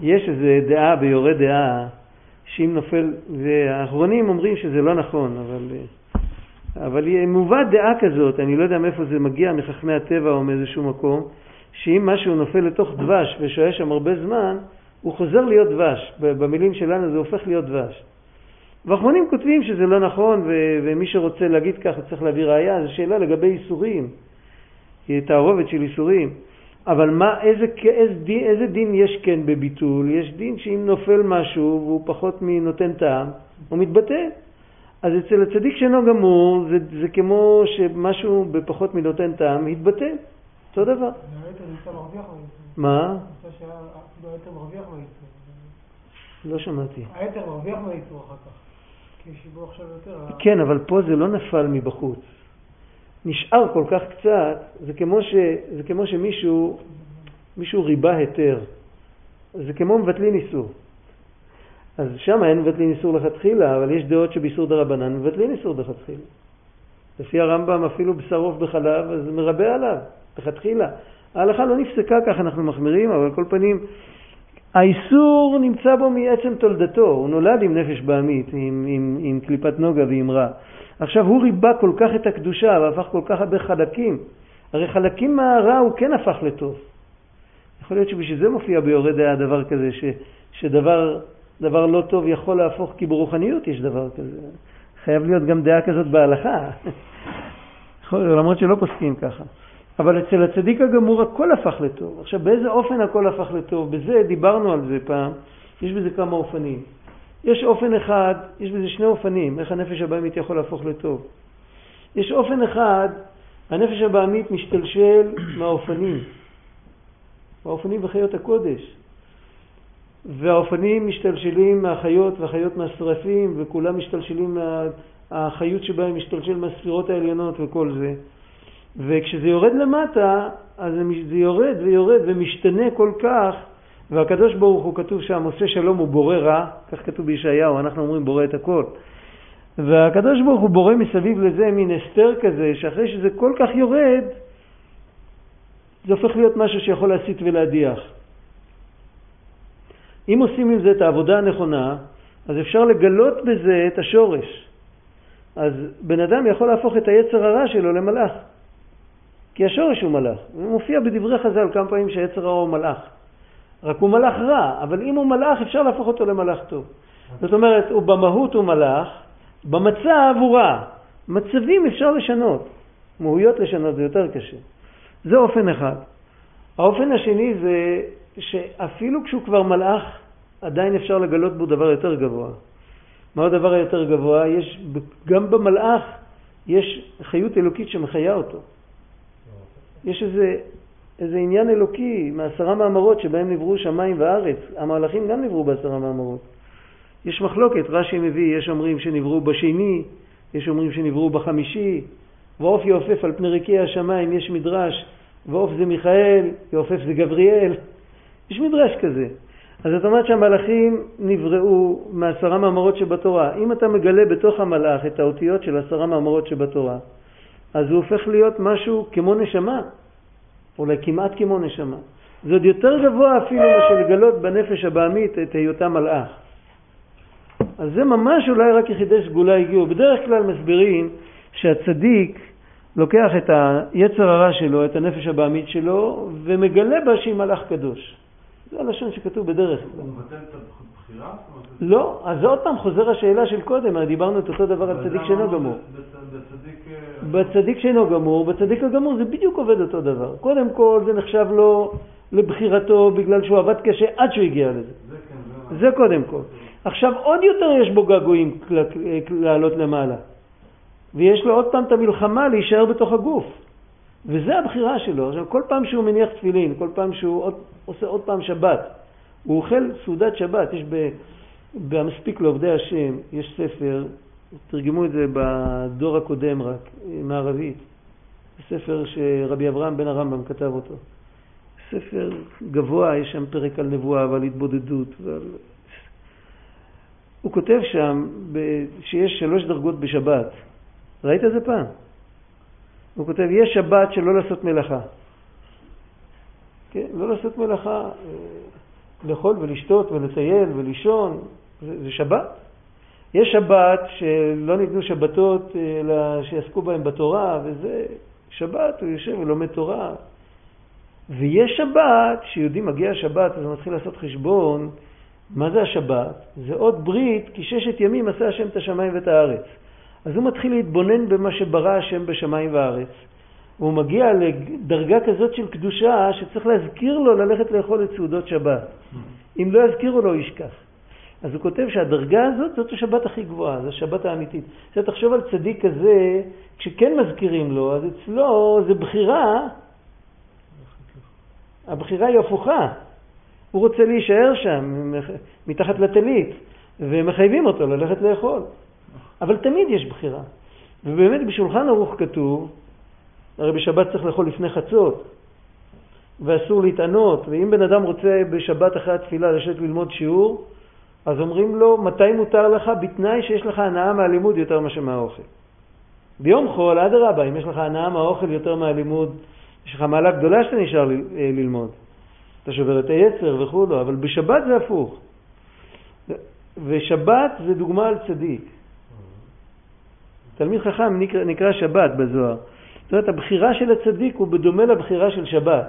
יש איזו דעה ביורה דעה, שאם נופל, והאחרונים אומרים שזה לא נכון, אבל, אבל מובאת דעה כזאת, אני לא יודע מאיפה זה מגיע, מחכמי הטבע או מאיזשהו מקום, שאם משהו נופל לתוך דבש ושוהה שם הרבה זמן, הוא חוזר להיות דבש. במילים שלנו זה הופך להיות דבש. ואחרונים כותבים שזה לא נכון, ו- ומי שרוצה להגיד ככה צריך להביא ראייה, זו שאלה לגבי איסורים, תערובת של איסורים. אבל מה, איזה, איזה, דין, איזה דין יש כן בביטול? יש דין שאם נופל משהו והוא פחות מנותן טעם, הוא מתבטא. אז אצל הצדיק שאינו גמור, זה, זה כמו שמשהו בפחות מנותן טעם התבטא. אותו דבר. מה? לא שמעתי. היתר מרוויח מהאיסור אחר כך. כי שיבוא עכשיו יותר... כן, אבל פה זה לא נפל מבחוץ. נשאר כל כך קצת, זה כמו, ש, זה כמו שמישהו מישהו ריבה היתר. זה כמו מבטלין איסור. אז שם אין מבטלין איסור לכתחילה, אבל יש דעות שבאיסור דרבנן מבטלין איסור לכתחילה. לפי הרמב"ם אפילו בשר עוף בחלב, אז מרבה עליו, לכתחילה. ההלכה לא נפסקה כך, אנחנו מחמירים, אבל על כל פנים, האיסור נמצא בו מעצם תולדתו, הוא נולד עם נפש בעמית, עם, עם, עם קליפת נוגה ועם רע. עכשיו הוא ריבה כל כך את הקדושה והפך כל כך הרבה חלקים. הרי חלקים מהרע הוא כן הפך לטוב. יכול להיות שבשביל זה מופיע ביורד דעה דבר כזה, ש, שדבר דבר לא טוב יכול להפוך, כי ברוחניות יש דבר כזה. חייב להיות גם דעה כזאת בהלכה. למרות שלא פוסקים ככה. אבל אצל הצדיק הגמור הכל הפך לטוב. עכשיו, באיזה אופן הכל הפך לטוב? בזה דיברנו על זה פעם, יש בזה כמה אופנים. יש אופן אחד, יש בזה שני אופנים, איך הנפש הבעמית יכול להפוך לטוב. יש אופן אחד, הנפש הבעמית משתלשל מהאופנים, מהאופנים וחיות הקודש. והאופנים משתלשלים מהחיות והחיות מהשרפים, וכולם משתלשלים, מה... החיות שבהם משתלשל מהספירות העליונות וכל זה. וכשזה יורד למטה, אז זה יורד ויורד ומשתנה כל כך, והקדוש ברוך הוא כתוב שם, עושה שלום הוא בורא רע, כך כתוב בישעיהו, אנחנו אומרים בורא את הכל. והקדוש ברוך הוא בורא מסביב לזה מין הסתר כזה, שאחרי שזה כל כך יורד, זה הופך להיות משהו שיכול להסית ולהדיח. אם עושים עם זה את העבודה הנכונה, אז אפשר לגלות בזה את השורש. אז בן אדם יכול להפוך את היצר הרע שלו למלאך. כי השורש הוא מלאך. הוא מופיע בדברי חז"ל כמה פעמים שהיצר הרע הוא מלאך. רק הוא מלאך רע, אבל אם הוא מלאך אפשר להפוך אותו למלאך טוב. זאת אומרת, הוא במהות הוא מלאך, במצב הוא רע. מצבים אפשר לשנות, מהויות לשנות זה יותר קשה. זה אופן אחד. האופן השני זה שאפילו כשהוא כבר מלאך, עדיין אפשר לגלות בו דבר יותר גבוה. מה הדבר היותר גבוה? יש, גם במלאך יש חיות אלוקית שמחיה אותו. יש איזה, איזה עניין אלוקי מעשרה מאמרות שבהם נבראו שמיים וארץ. המהלכים גם נבראו בעשרה מאמרות. יש מחלוקת, רש"י מביא, יש אומרים שנבראו בשני, יש אומרים שנבראו בחמישי, ועוף יעופף על פני רקיע השמיים, יש מדרש, ועוף זה מיכאל, ועופף זה גבריאל. יש מדרש כזה. אז זאת אומרת שהמלאכים נבראו מעשרה מאמרות שבתורה. אם אתה מגלה בתוך המלאך את האותיות של עשרה מאמרות שבתורה, אז הוא הופך להיות משהו כמו נשמה, אולי כמעט כמו נשמה. זה עוד יותר גבוה אפילו מאשר לגלות בנפש הבעמית את היותה מלאך. אז זה ממש אולי רק יחידי סגולה הגיעו. בדרך כלל מסבירים שהצדיק לוקח את היצר הרע שלו, את הנפש הבעמית שלו, ומגלה בה שהיא מלאך קדוש. זה הלשון שכתוב בדרך כלל. לא, אז זה עוד פעם חוזר השאלה של קודם, הרי דיברנו את אותו דבר על צדיק שאינו גמור. בצדיק... אה, בצדיק שאינו גמור, בצדיק הגמור זה בדיוק עובד אותו דבר. קודם כל זה נחשב לו לבחירתו בגלל שהוא עבד קשה עד שהוא הגיע לזה. זה כן, קודם כל. עכשיו עוד יותר יש בו געגועים כל- לעלות למעלה. ויש לו עוד פעם את המלחמה להישאר בתוך הגוף. וזה הבחירה שלו. עכשיו כל פעם שהוא מניח תפילין, כל פעם שהוא עוד, עושה עוד פעם שבת, הוא אוכל סעודת שבת. יש במספיק לעובדי השם, יש ספר, תרגמו את זה בדור הקודם רק, מערבית. ספר שרבי אברהם בן הרמב"ם כתב אותו. ספר גבוה, יש שם פרק על נבואה ועל התבודדות ועל... הוא כותב שם שיש שלוש דרגות בשבת. ראית את זה פעם? הוא כותב, יש שבת של לא לעשות מלאכה. כן, לא לעשות מלאכה, אה, לאכול ולשתות ולטייל ולישון, זה, זה שבת. יש שבת שלא ניתנו שבתות אלא שיעסקו בהם בתורה, וזה שבת, הוא יושב ולומד תורה. ויש שבת, שיהודי מגיע השבת, אז הוא מתחיל לעשות חשבון, מה זה השבת? זה עוד ברית, כי ששת ימים עשה השם את השמיים ואת הארץ. אז הוא מתחיל להתבונן במה שברא השם בשמיים וארץ. והוא מגיע לדרגה כזאת של קדושה, שצריך להזכיר לו ללכת לאכול את סעודות שבת. אם לא יזכירו לו, הוא ישכח. אז הוא כותב שהדרגה הזאת זאת השבת הכי גבוהה, זו השבת האמיתית. עכשיו תחשוב על צדיק כזה, כשכן מזכירים לו, אז אצלו זה בחירה, הבחירה היא הפוכה. הוא רוצה להישאר שם, מתחת לטלית, ומחייבים אותו ללכת לאכול. אבל תמיד יש בחירה. ובאמת בשולחן ערוך כתוב, הרי בשבת צריך לאכול לפני חצות, ואסור להתענות, ואם בן אדם רוצה בשבת אחרי התפילה לשבת ללמוד שיעור, אז אומרים לו, מתי מותר לך? בתנאי שיש לך הנאה מהלימוד יותר מאשר מהאוכל. ביום חול, אדרבה, אם יש לך הנאה מהאוכל יותר מהלימוד, יש לך מעלה גדולה שאתה נשאר אה, ללמוד. אתה שובר את היצר וכו', אבל בשבת זה הפוך. ושבת זה דוגמה על צדיק. תלמיד חכם נקרא, נקרא שבת בזוהר. זאת אומרת, הבחירה של הצדיק הוא בדומה לבחירה של שבת.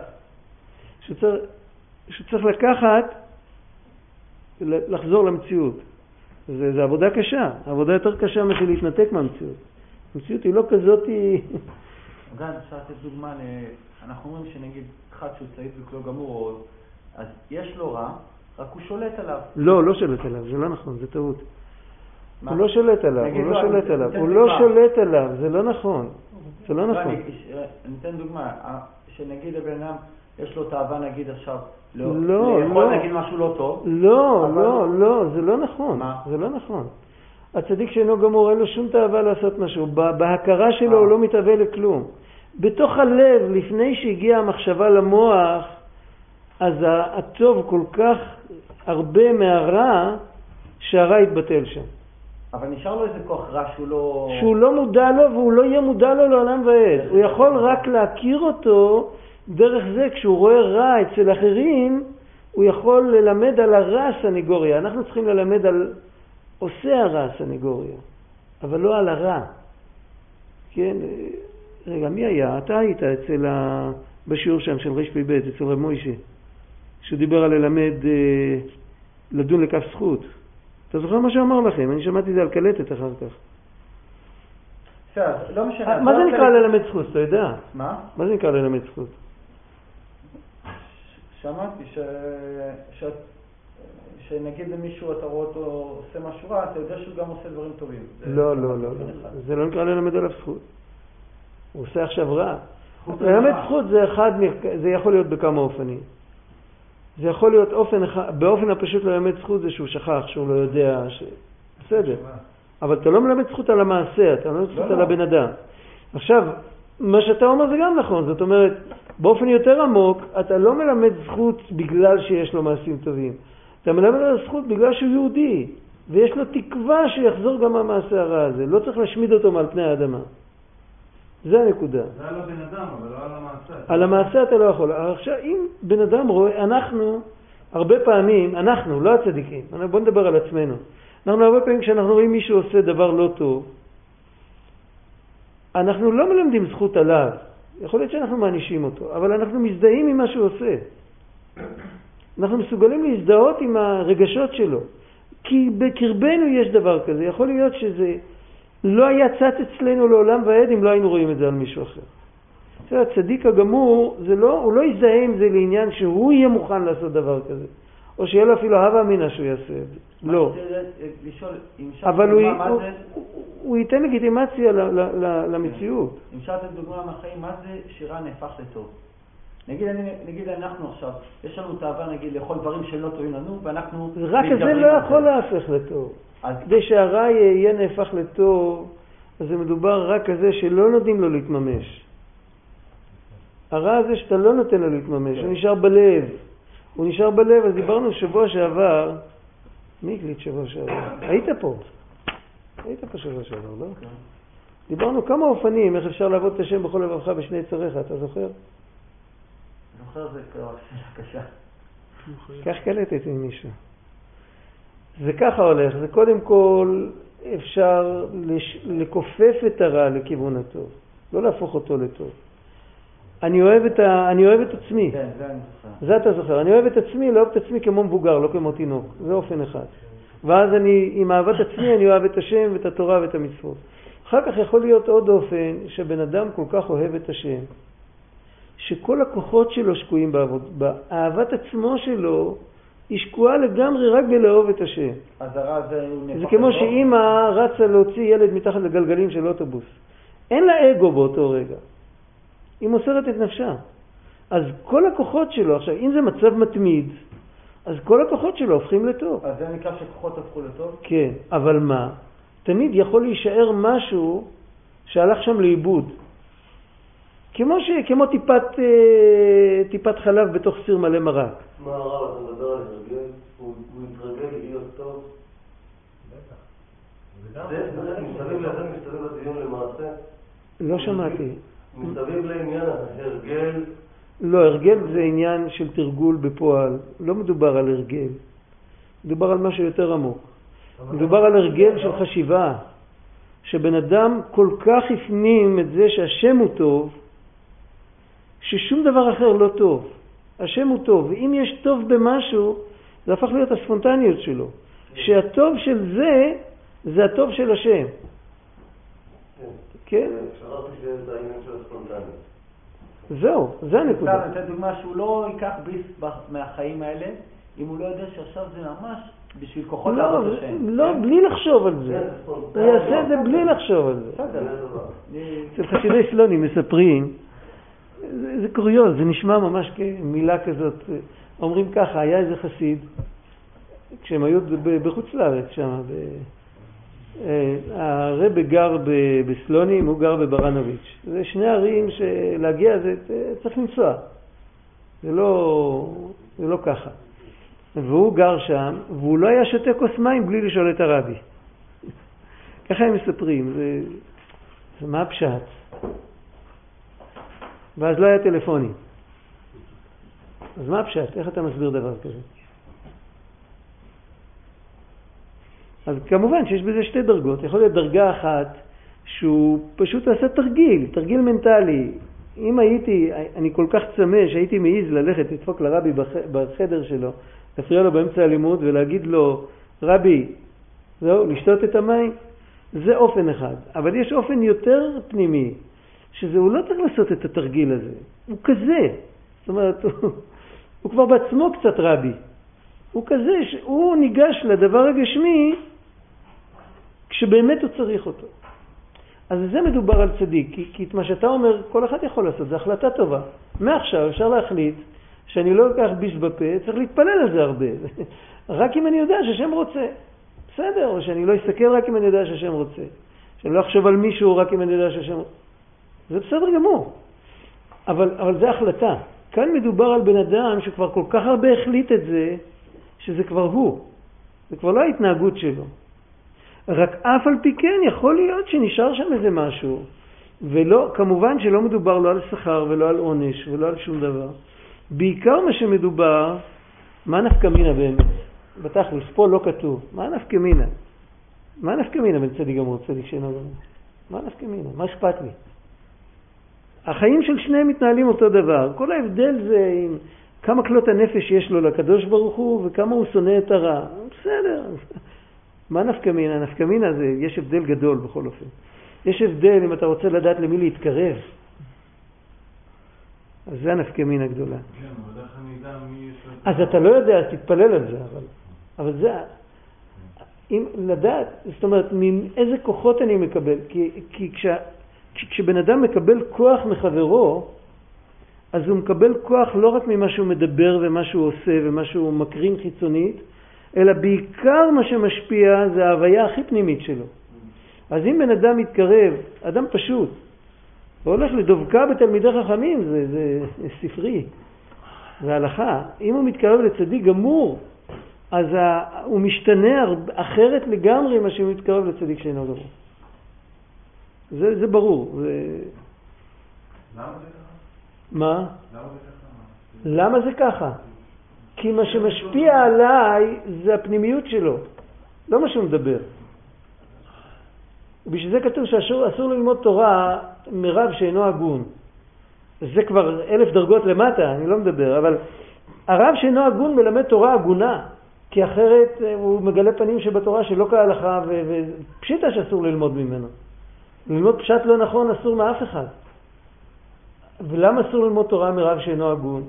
שצריך, שצריך לקחת, לחזור למציאות. זה, זה עבודה קשה, עבודה יותר קשה מאשר להתנתק מהמציאות. המציאות היא לא כזאת. גן, אפשר לתת דוגמה, אנחנו אומרים שנגיד אחד שהוא צעיד וכלא גמור, אז יש לו רע, רק הוא שולט עליו. לא, לא שולט עליו, זה לא נכון, זה טעות. הוא לא שולט עליו, הוא לא לא, שולט עליו, הוא לא. שולט עליו, זה לא נכון. זה לא לא, נכון. אני אני אתן דוגמה, אה, שנגיד לבן אדם, יש לו תאווה נגיד עכשיו, לא, לא, לא. נגיד משהו לא טוב, לא, אבל- לא, לא, זה לא נכון. מה? זה לא נכון. הצדיק שאינו גמור, אין לו שום תאווה לעשות משהו. בהכרה שלו הוא אה. לא מתאווה לכלום. בתוך הלב, לפני שהגיעה המחשבה למוח, אז הטוב כל כך הרבה מהרע, שהרע יתבטל שם. אבל נשאר לו איזה כוח רע שהוא לא... שהוא לא מודע לו והוא לא יהיה מודע לו לעולם ועד. הוא יכול רק להכיר אותו דרך זה, כשהוא רואה רע אצל אחרים, הוא יכול ללמד על הרע סניגוריה. אנחנו צריכים ללמד על עושה הרע סניגוריה, אבל לא על הרע. כן, רגע, מי היה? אתה היית אצל ה... בשיעור שם של רפ"ב, אצל רב מוישה, שהוא דיבר על ללמד, אה, לדון לכף זכות. אתה זוכר מה שאמר לכם? אני שמעתי את זה על קלטת אחר כך. לא משנה. מה זה לא נקרא חלק- ללמד זכות, אתה יודע? מה? מה זה נקרא ללמד זכות? שמעתי ש... ש... שנגיד למישהו אתה רואה אותו עושה משהו רע, אתה יודע שהוא גם עושה דברים טובים. זה- לא, לא, לא, זה לא. זה לא נקרא ללמד עליו זכות. הוא עושה עכשיו רע. ללמד. זכות זה זה יכול להיות בכמה אופנים. זה יכול להיות אופן באופן הפשוט ללמד זכות זה שהוא שכח, שהוא לא יודע, ש... בסדר. אבל אתה לא מלמד זכות על המעשה, אתה מלמד זכות לא, על לא. הבן אדם. עכשיו, מה שאתה אומר זה גם נכון, זאת אומרת, באופן יותר עמוק, אתה לא מלמד זכות בגלל שיש לו מעשים טובים. אתה מלמד עליו זכות בגלל שהוא יהודי, ויש לו תקווה שיחזור גם מהמעשה הרע הזה. לא צריך להשמיד אותו מעל פני האדמה. זה הנקודה. זה על הבן אדם, אבל לא על המעשה. על המעשה אתה לא יכול. עכשיו, אם בן אדם רואה, אנחנו, הרבה פעמים, אנחנו, לא הצדיקים, בוא נדבר על עצמנו. אנחנו הרבה פעמים כשאנחנו רואים מישהו עושה דבר לא טוב, אנחנו לא מלמדים זכות עליו. יכול להיות שאנחנו מענישים אותו, אבל אנחנו מזדהים עם מה שהוא עושה. אנחנו מסוגלים להזדהות עם הרגשות שלו. כי בקרבנו יש דבר כזה. יכול להיות שזה לא היה צץ אצלנו לעולם ועד אם לא היינו רואים את זה על מישהו אחר. זה הצדיק הגמור, זה לא, הוא לא יזדהה עם זה לעניין שהוא יהיה מוכן לעשות דבר כזה. או שיהיה לו אפילו הווה אמינא שהוא יעשה את זה. לא. אבל הוא, הוא, הוא, הוא ייתן לגיטימציה למציאות. אם אפשר לתת דוגמה מהחיים, מה זה שירה נהפך לטוב? נגיד, אני, נגיד אנחנו עכשיו, יש לנו תאווה נגיד לאכול דברים שלא טועים לנו, ואנחנו... רק זה לא יכול להפך לטוב. אז... כדי שהרע יהיה נהפך לטוב, אז זה מדובר רק על זה שלא נותנים לו להתממש. הרע הזה שאתה לא נותן לו להתממש, הוא נשאר בלב. הוא נשאר בלב, אז דיברנו שבוע שעבר, מי הקליט שבוע שעבר? היית פה. היית פה שבוע שעבר, לא? כן. דיברנו כמה אופנים, איך אפשר לעבוד את השם בכל לבבך בשני יצריך, אתה זוכר? זוכר זה קשה. כך קלטת עם מישהו. זה ככה הולך, זה קודם כל אפשר לש... לכופף את הרע לכיוון הטוב, לא להפוך אותו לטוב. אני אוהב את, ה... אני אוהב את עצמי. כן, זה אני זוכר. זה אתה זוכר. אני אוהב את עצמי, לא אוהב את עצמי כמו מבוגר, לא כמו תינוק. זה אופן אחד. ואז אני, עם אהבת עצמי, אני אוהב את השם ואת התורה ואת המצוות. אחר כך יכול להיות עוד אופן שבן אדם כל כך אוהב את השם, שכל הכוחות שלו שקועים בעבוד, באהבת עצמו שלו היא שקועה לגמרי רק בלאהוב את השם. אז הרע זה... זה כמו שאימא רצה להוציא ילד מתחת לגלגלים של אוטובוס. אין לה אגו באותו רגע. היא מוסרת את נפשה. אז כל הכוחות שלו, עכשיו, אם זה מצב מתמיד, אז כל הכוחות שלו הופכים לטוב. אז זה נקרא שכוחות הפכו לטוב? כן, אבל מה? תמיד יכול להישאר משהו שהלך שם לאיבוד. כמו, ש... כמו טיפת, אה, טיפת חלב בתוך סיר מלא מרק. מה הרב, אתה מדבר על הרגל? הוא מתרגל להיות טוב? בטח. זה מסביב לזה מסתובב הדיון למעשה? לא שמעתי. מסביב לעניין ההרגל לא, הרגל זה עניין של תרגול בפועל, לא מדובר על הרגל, מדובר על משהו יותר עמוק. מדובר על הרגל של חשיבה, שבן אדם כל כך הפנים את זה שהשם הוא טוב, ששום דבר אחר לא טוב. השם הוא טוב, ואם יש טוב במשהו, זה הפך להיות הספונטניות שלו. שהטוב של זה, זה הטוב של השם. כן? הספונטניות. זהו, זה הנקודה. אני אתן דוגמה שהוא לא ייקח ביס מהחיים האלה, אם הוא לא יודע שעכשיו זה ממש בשביל כוחות לא, לעבוד השם. לא, כן? בלי לחשוב על זה. הוא יעשה את זה בלי לחשוב על זה. אצל חסידי סלוני מספרים, זה קוריוז, זה נשמע ממש כמילה כזאת. אומרים ככה, היה איזה חסיד, כשהם היו בחוץ לארץ שם, אה, הרבה גר בסלונים, הוא גר בברנוביץ'. זה שני ערים שלהגיע זה צריך לנסוע. זה לא, זה לא ככה. והוא גר שם, והוא לא היה שותה כוס מים בלי לשאול את הרבי. ככה הם מספרים, זה, זה מה הפשט? ואז לא היה טלפונים. אז מה הפשט? איך אתה מסביר דבר כזה? אז כמובן שיש בזה שתי דרגות. יכול להיות דרגה אחת שהוא פשוט עשה תרגיל, תרגיל מנטלי. אם הייתי, אני כל כך צמא שהייתי מעז ללכת לדפוק לרבי בחדר שלו, להפריע לו באמצע הלימוד ולהגיד לו, רבי, זהו, לשתות את המים, זה אופן אחד. אבל יש אופן יותר פנימי, שזה הוא לא צריך לעשות את התרגיל הזה, הוא כזה. זאת אומרת, הוא, הוא כבר בעצמו קצת רבי. הוא כזה שהוא ניגש לדבר הגשמי כשבאמת הוא צריך אותו. אז זה מדובר על צדיק, כי, כי את מה שאתה אומר, כל אחד יכול לעשות, זו החלטה טובה. מעכשיו אפשר להחליט שאני לא אקח ביס בפה, צריך להתפלל על זה הרבה. רק אם אני יודע שהשם רוצה. בסדר, או שאני לא אסתכל רק אם אני יודע שהשם רוצה. שאני לא אחשוב על מישהו רק אם אני יודע שהשם... רוצה. זה בסדר גמור. אבל, אבל זה החלטה. כאן מדובר על בן אדם שכבר כל כך הרבה החליט את זה, שזה כבר הוא. זה כבר לא ההתנהגות שלו. רק אף על פי כן יכול להיות שנשאר שם איזה משהו, ולא, כמובן שלא מדובר לא על שכר ולא על עונש ולא על שום דבר. בעיקר מה שמדובר, מה נפקא מינה באמת? בתכלס, פה לא כתוב. מה נפקא מינה? מה נפקא מינה בין צדיק גמור לצדיק שאינו גמור? מה נפקא מינה? מה אכפת לי? החיים של שניהם מתנהלים אותו דבר. כל ההבדל זה עם כמה כלות הנפש יש לו לקדוש ברוך הוא וכמה הוא שונא את הרע. בסדר. מה נפקא מינה? נפקא מינה זה, יש הבדל גדול בכל אופן. יש הבדל אם אתה רוצה לדעת למי להתקרב. אז זה הנפקא מינה גדולה. כן, אבל איך אני אדע מי יש לו... אז אתה לא יודע, אז תתפלל על זה, אבל, אבל זה, אם לדעת, זאת אומרת, מאיזה כוחות אני מקבל, כי, כי כשה, כשבן אדם מקבל כוח מחברו, אז הוא מקבל כוח לא רק ממה שהוא מדבר ומה שהוא עושה ומה שהוא מקרין חיצונית, אלא בעיקר מה שמשפיע זה ההוויה הכי פנימית שלו. אז אם בן אדם מתקרב, אדם פשוט, והולך לדבקה בתלמידי חכמים, זה, זה, זה ספרי, זה הלכה. אם הוא מתקרב לצדיק גמור, אז ה, הוא משתנה אחרת לגמרי ממה שהוא מתקרב לצדיק שאינו גמור. זה, זה ברור. זה... למה זה ככה? מה? למה זה ככה? כי מה שמשפיע עליי זה הפנימיות שלו, לא מה שהוא מדבר. בשביל זה כתוב שאסור ללמוד תורה מרב שאינו הגון. זה כבר אלף דרגות למטה, אני לא מדבר, אבל הרב שאינו הגון מלמד תורה הגונה, כי אחרת אה, הוא מגלה פנים שבתורה שלא כהלכה, ופשיטה שאסור ללמוד ממנו. ללמוד פשט לא נכון אסור מאף אחד. ולמה אסור ללמוד תורה מרב שאינו הגון?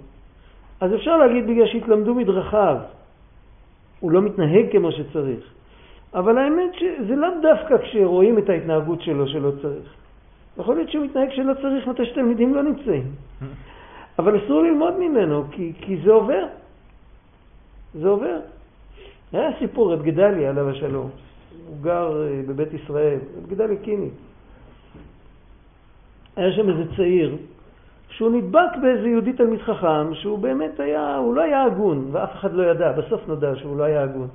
אז אפשר להגיד בגלל שהתלמדו מדרכיו. הוא לא מתנהג כמו שצריך. אבל האמת שזה לאו דווקא כשרואים את ההתנהגות שלו שלא צריך. יכול להיות שהוא מתנהג שלא צריך מתי שתלמידים לא נמצאים. אבל אסור ללמוד ממנו, כי, כי זה עובר. זה עובר. היה סיפור, רב גדליה עליו השלום. הוא גר אה, בבית ישראל, רב גדליה קיני. היה שם איזה צעיר שהוא נדבק באיזה יהודי תלמיד חכם, שהוא באמת היה, הוא לא היה הגון, ואף אחד לא ידע, בסוף נודע שהוא לא היה הגון.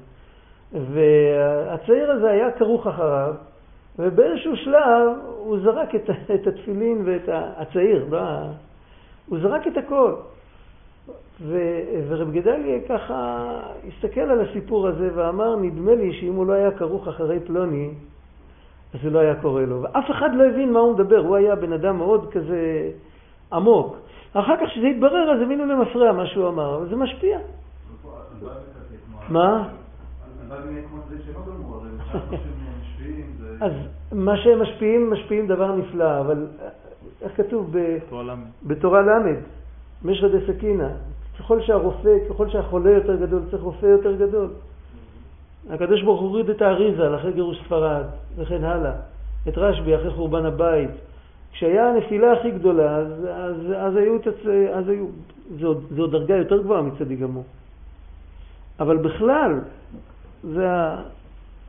והצעיר הזה היה כרוך אחריו, ובאיזשהו שלב הוא זרק את, את התפילין ואת הצעיר, לא, הוא זרק את הכל. ו, ורב גדליה ככה הסתכל על הסיפור הזה ואמר, נדמה לי שאם הוא לא היה כרוך אחרי פלוני, זה לא היה קורה לו. ואף אחד לא הבין מה הוא מדבר, הוא היה בן אדם מאוד כזה עמוק. אחר כך כשזה התברר, אז הבינו למפרע מה שהוא אמר, אבל זה משפיע. מה? אז מה שהם משפיעים, משפיעים דבר נפלא, אבל איך כתוב בתורה ל', משרא דסכינא, ככל שהרופא, ככל שהחולה יותר גדול, צריך רופא יותר גדול. הקדוש ברוך הוא הוריד את האריזה אחרי גירוש ספרד, וכן הלאה. את רשב"י אחרי חורבן הבית. כשהיה הנפילה הכי גדולה, אז, אז, אז היו, אז היו זו, זו דרגה יותר גבוהה מצדיק גמור. אבל בכלל, זה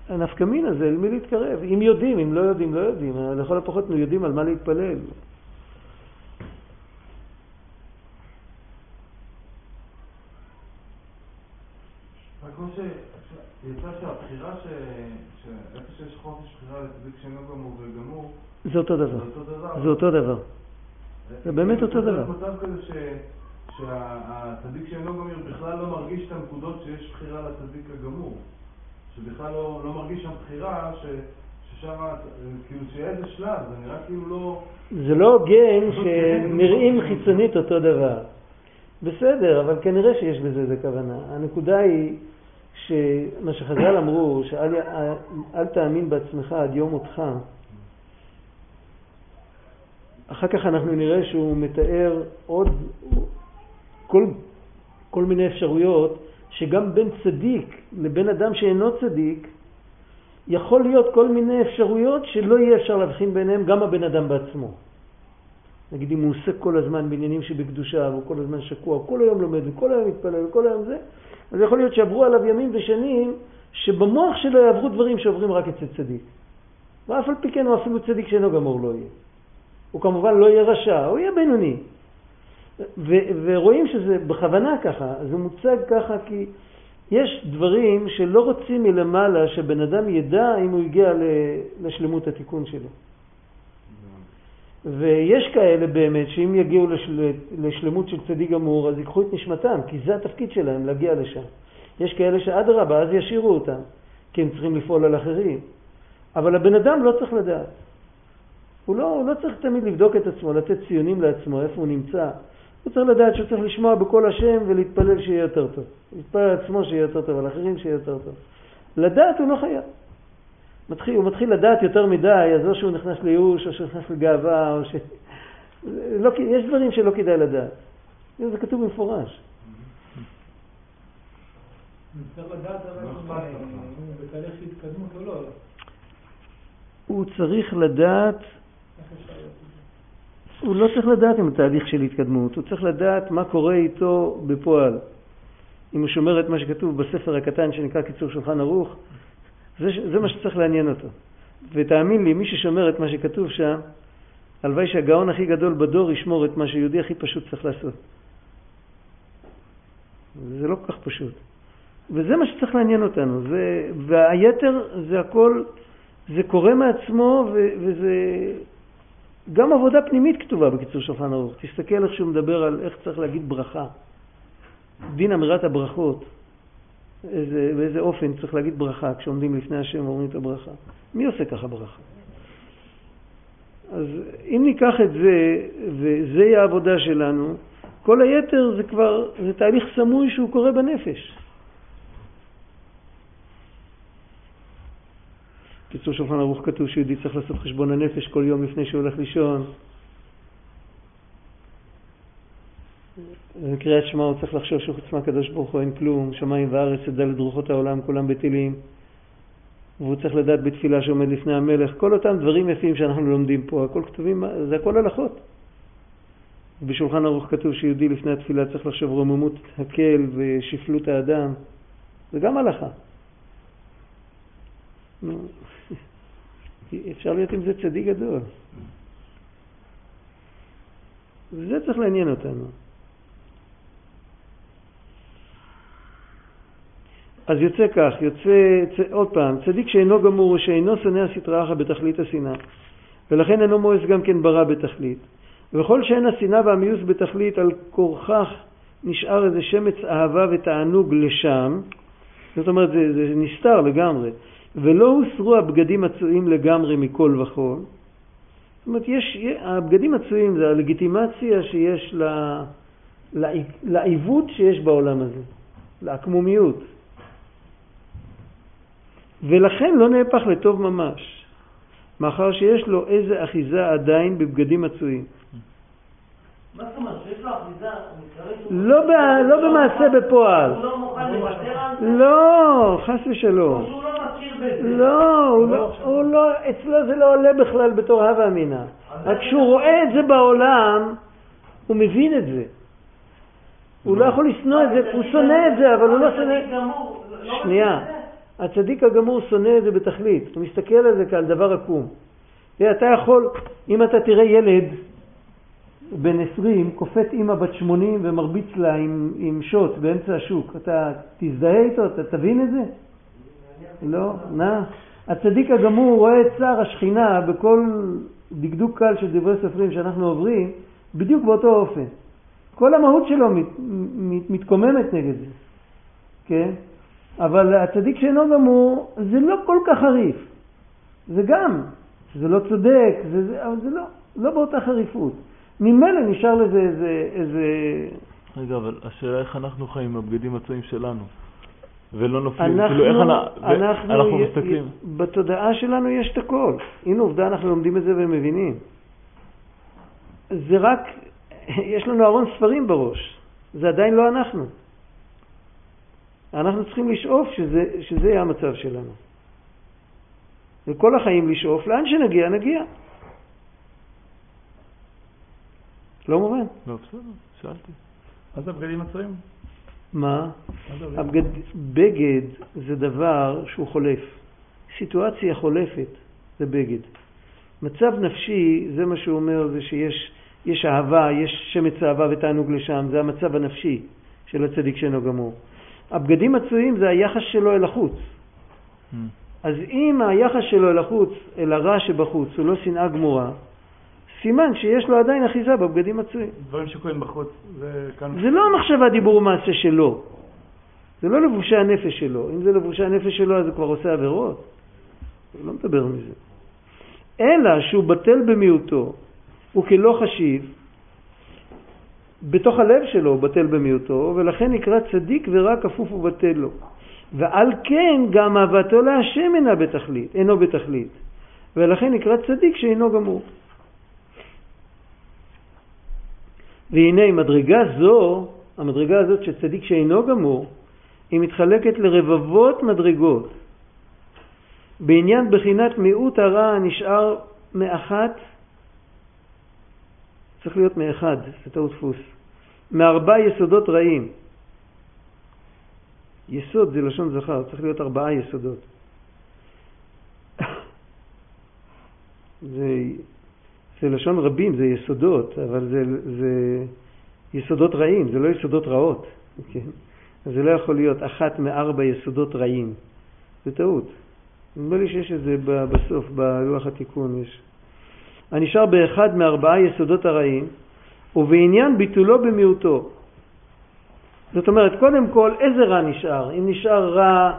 הנפקמין הזה, למי להתקרב. אם יודעים, אם לא יודעים, לא יודעים. לכל הפחות אנחנו יודעים על מה להתפלל. רק כמו שיצא שהבחירה ש... שאיפה שיש חופש בחירה לצדיק שאינו גמור וגמור, זה אותו דבר. זה אותו דבר. זה באמת אותו דבר. יש מצב כזה ש... שהצדיק שאינו גמור בכלל לא מרגיש את הנקודות שיש בחירה לצדיק הגמור. שבכלל לא, לא מרגיש שם בחירה, ש, ששם, כאילו שיהיה איזה שלב, זה נראה כאילו לא... זה לא הוגן שנראים חיצונית אותו דבר. בסדר, אבל כנראה שיש בזה איזה כוונה. הנקודה היא שמה שחז"ל אמרו, שאל אל תאמין בעצמך עד יום מותך, אחר כך אנחנו נראה שהוא מתאר עוד כל, כל מיני אפשרויות שגם בין צדיק לבין אדם שאינו צדיק יכול להיות כל מיני אפשרויות שלא יהיה אפשר להבחין ביניהם גם הבן אדם בעצמו. נגיד אם הוא עוסק כל הזמן בעניינים שבקדושה והוא כל הזמן שקוע, כל היום לומד וכל היום מתפלל וכל היום זה, אז יכול להיות שעברו עליו ימים ושנים שבמוח שלו יעברו דברים שעוברים רק אצל צדיק. ואף על פי כן הוא אפילו צדיק שאינו גמור לא יהיה. הוא כמובן לא יהיה רשע, הוא יהיה בינוני. ורואים שזה בכוונה ככה, זה מוצג ככה כי יש דברים שלא רוצים מלמעלה שבן אדם ידע אם הוא הגיע לשלמות התיקון שלו. ויש כאלה באמת שאם יגיעו לשל... לשלמות של צדיק גמור אז ייקחו את נשמתם, כי זה התפקיד שלהם להגיע לשם. יש כאלה שאדרבה, אז ישאירו אותם, כי הם צריכים לפעול על אחרים. אבל הבן אדם לא צריך לדעת. הוא לא, הוא לא צריך תמיד לבדוק את עצמו, לתת ציונים לעצמו, איפה הוא נמצא. הוא צריך לדעת שהוא צריך לשמוע בקול השם ולהתפלל שיהיה יותר טוב. להתפלל על עצמו שיהיה יותר טוב, על אחרים שיהיה יותר טוב. לדעת הוא לא חייב. מתחיל, הוא מתחיל לדעת יותר מדי, אז או שהוא נכנס לייאוש, או שהוא נכנס לגאווה, או ש... לא, יש דברים שלא כדאי לדעת. זה כתוב במפורש. לא אה, הוא לא. הוא צריך לדעת? הוא לא צריך לדעת אם הוא תהליך של התקדמות, הוא צריך לדעת מה קורה איתו בפועל. אם הוא שומר את מה שכתוב בספר הקטן שנקרא קיצור שולחן ערוך, זה, זה מה שצריך לעניין אותו. ותאמין לי, מי ששומר את מה שכתוב שם, הלוואי שהגאון הכי גדול בדור ישמור את מה שיהודי הכי פשוט צריך לעשות. זה לא כל כך פשוט. וזה מה שצריך לעניין אותנו. זה, והיתר זה הכל, זה קורה מעצמו ו, וזה גם עבודה פנימית כתובה בקיצור שולחן ערוך. תסתכל איך שהוא מדבר על איך צריך להגיד ברכה. דין אמירת הברכות. איזה, באיזה אופן צריך להגיד ברכה כשעומדים לפני השם ואומרים את הברכה. מי עושה ככה ברכה? אז אם ניקח את זה, וזה יהיה העבודה שלנו, כל היתר זה כבר, זה תהליך סמוי שהוא קורה בנפש. קיצור שולחן ערוך כתוב שיהודי צריך לעשות חשבון הנפש כל יום לפני שהוא הולך לישון. בקריאת שמע הוא צריך לחשוב שחוץ מהקדוש ברוך הוא אין כלום, שמיים וארץ, את דלת רוחות העולם, כולם בטילים. והוא צריך לדעת בתפילה שעומד לפני המלך, כל אותם דברים יפים שאנחנו לומדים פה, הכל כתובים, זה הכל הלכות. בשולחן ערוך כתוב שיהודי לפני התפילה צריך לחשוב רוממות הקל ושפלות האדם, זה גם הלכה. אפשר להיות עם זה צדיק גדול. וזה צריך לעניין אותנו. אז יוצא כך, יוצא, צ... עוד פעם, צדיק שאינו גמור שאינו שונא הסטרא אחא בתכלית השנאה, ולכן אינו מואס גם כן ברע בתכלית. וכל שאין השנאה והמיוס בתכלית, על כורכך נשאר איזה שמץ אהבה ותענוג לשם, זאת אומרת זה, זה נסתר לגמרי, ולא הוסרו הבגדים הצועים לגמרי מכל וכל. זאת אומרת, יש, הבגדים הצועים זה הלגיטימציה שיש לעיוות שיש בעולם הזה, לעקמומיות. ולכן לא נהפך לטוב ממש, מאחר שיש לו איזה אחיזה עדיין בבגדים מצויים. מה זאת אומרת? שיש לו אחיזה, הוא מתכוון שהוא... לא, לא במעשה בפועל. הוא לא מוכן לוותר על זה? לא, חס ושלום. לא מכיר בזה? לא, לא, אצלו זה לא עולה בכלל בתור הווה אמינא. רק כשהוא רואה את זה בעולם, הוא מבין את זה. הוא לא יכול לשנוא את זה, הוא שונא את זה, אבל הוא לא שונא... שנייה? הצדיק הגמור שונא את זה בתכלית, הוא מסתכל על זה כעל דבר עקום. תראה, אתה יכול, אם אתה תראה ילד בן 20 כופת אימא בת 80 ומרביץ לה עם, עם שוט באמצע השוק, אתה תזדהה איתו, אתה תבין את זה? לא, נא. הצדיק הגמור רואה את צער השכינה בכל דקדוק קל של דברי סופרים שאנחנו עוברים, בדיוק באותו אופן. כל המהות שלו מת, מת, מתקוממת נגד זה, כן? אבל הצדיק שאינו גמור זה לא כל כך חריף. זה גם, זה לא צודק, זה, זה, אבל זה לא, לא באותה חריפות. ממילא נשאר לזה איזה, איזה... רגע, אבל השאלה איך אנחנו חיים עם הבגדים הצועים שלנו, ולא נופלים, אנחנו, כאילו איך אנחנו, אנחנו, אנחנו י- מסתכלים. י- בתודעה שלנו יש את הכל. הנה עובדה, אנחנו לומדים את זה ומבינים. זה רק, יש לנו ארון ספרים בראש, זה עדיין לא אנחנו. אנחנו צריכים לשאוף שזה, שזה יהיה המצב שלנו. וכל החיים לשאוף, לאן שנגיע, נגיע. לא מובן. לא, בסדר, שאלתי. מה זה הבגדים הצועים? מה? הבגד, בגד זה דבר שהוא חולף. סיטואציה חולפת זה בגד. מצב נפשי, זה מה שהוא אומר, זה שיש יש אהבה, יש שמץ אהבה ותענוג לשם, זה המצב הנפשי של הצדיק שאינו גמור. הבגדים מצויים זה היחס שלו אל החוץ. Mm. אז אם היחס שלו אל החוץ, אל הרע שבחוץ, הוא לא שנאה גמורה, סימן שיש לו עדיין אחיזה בבגדים מצויים. דברים שקורים בחוץ, זה כאן... זה לא המחשבה, דיבור ומעשה שלו. זה לא לבושי הנפש שלו. אם זה לבושי הנפש שלו, אז הוא כבר עושה עבירות. הוא לא מדבר מזה. אלא שהוא בטל במיעוטו, הוא כלא חשיב, בתוך הלב שלו הוא בטל במיעוטו, ולכן נקרא צדיק ורע כפוף ובטל לו. ועל כן גם אהבתו להשם אינה בתכלית, אינו בתכלית, ולכן נקרא צדיק שאינו גמור. והנה מדרגה זו, המדרגה הזאת של צדיק שאינו גמור, היא מתחלקת לרבבות מדרגות. בעניין בחינת מיעוט הרע הנשאר מאחת, צריך להיות מאחד, זה טעות דפוס, מארבע יסודות רעים. יסוד זה לשון זכר, צריך להיות ארבעה יסודות. זה, זה לשון רבים, זה יסודות, אבל זה, זה יסודות רעים, זה לא יסודות רעות. כן? אז זה לא יכול להיות אחת מארבע יסודות רעים. זה טעות. נדמה לי שיש את זה בסוף, בלוח התיקון. יש. הנשאר באחד מארבעה יסודות הרעים, ובעניין ביטולו במיעוטו. זאת אומרת, קודם כל, איזה רע נשאר? אם נשאר רע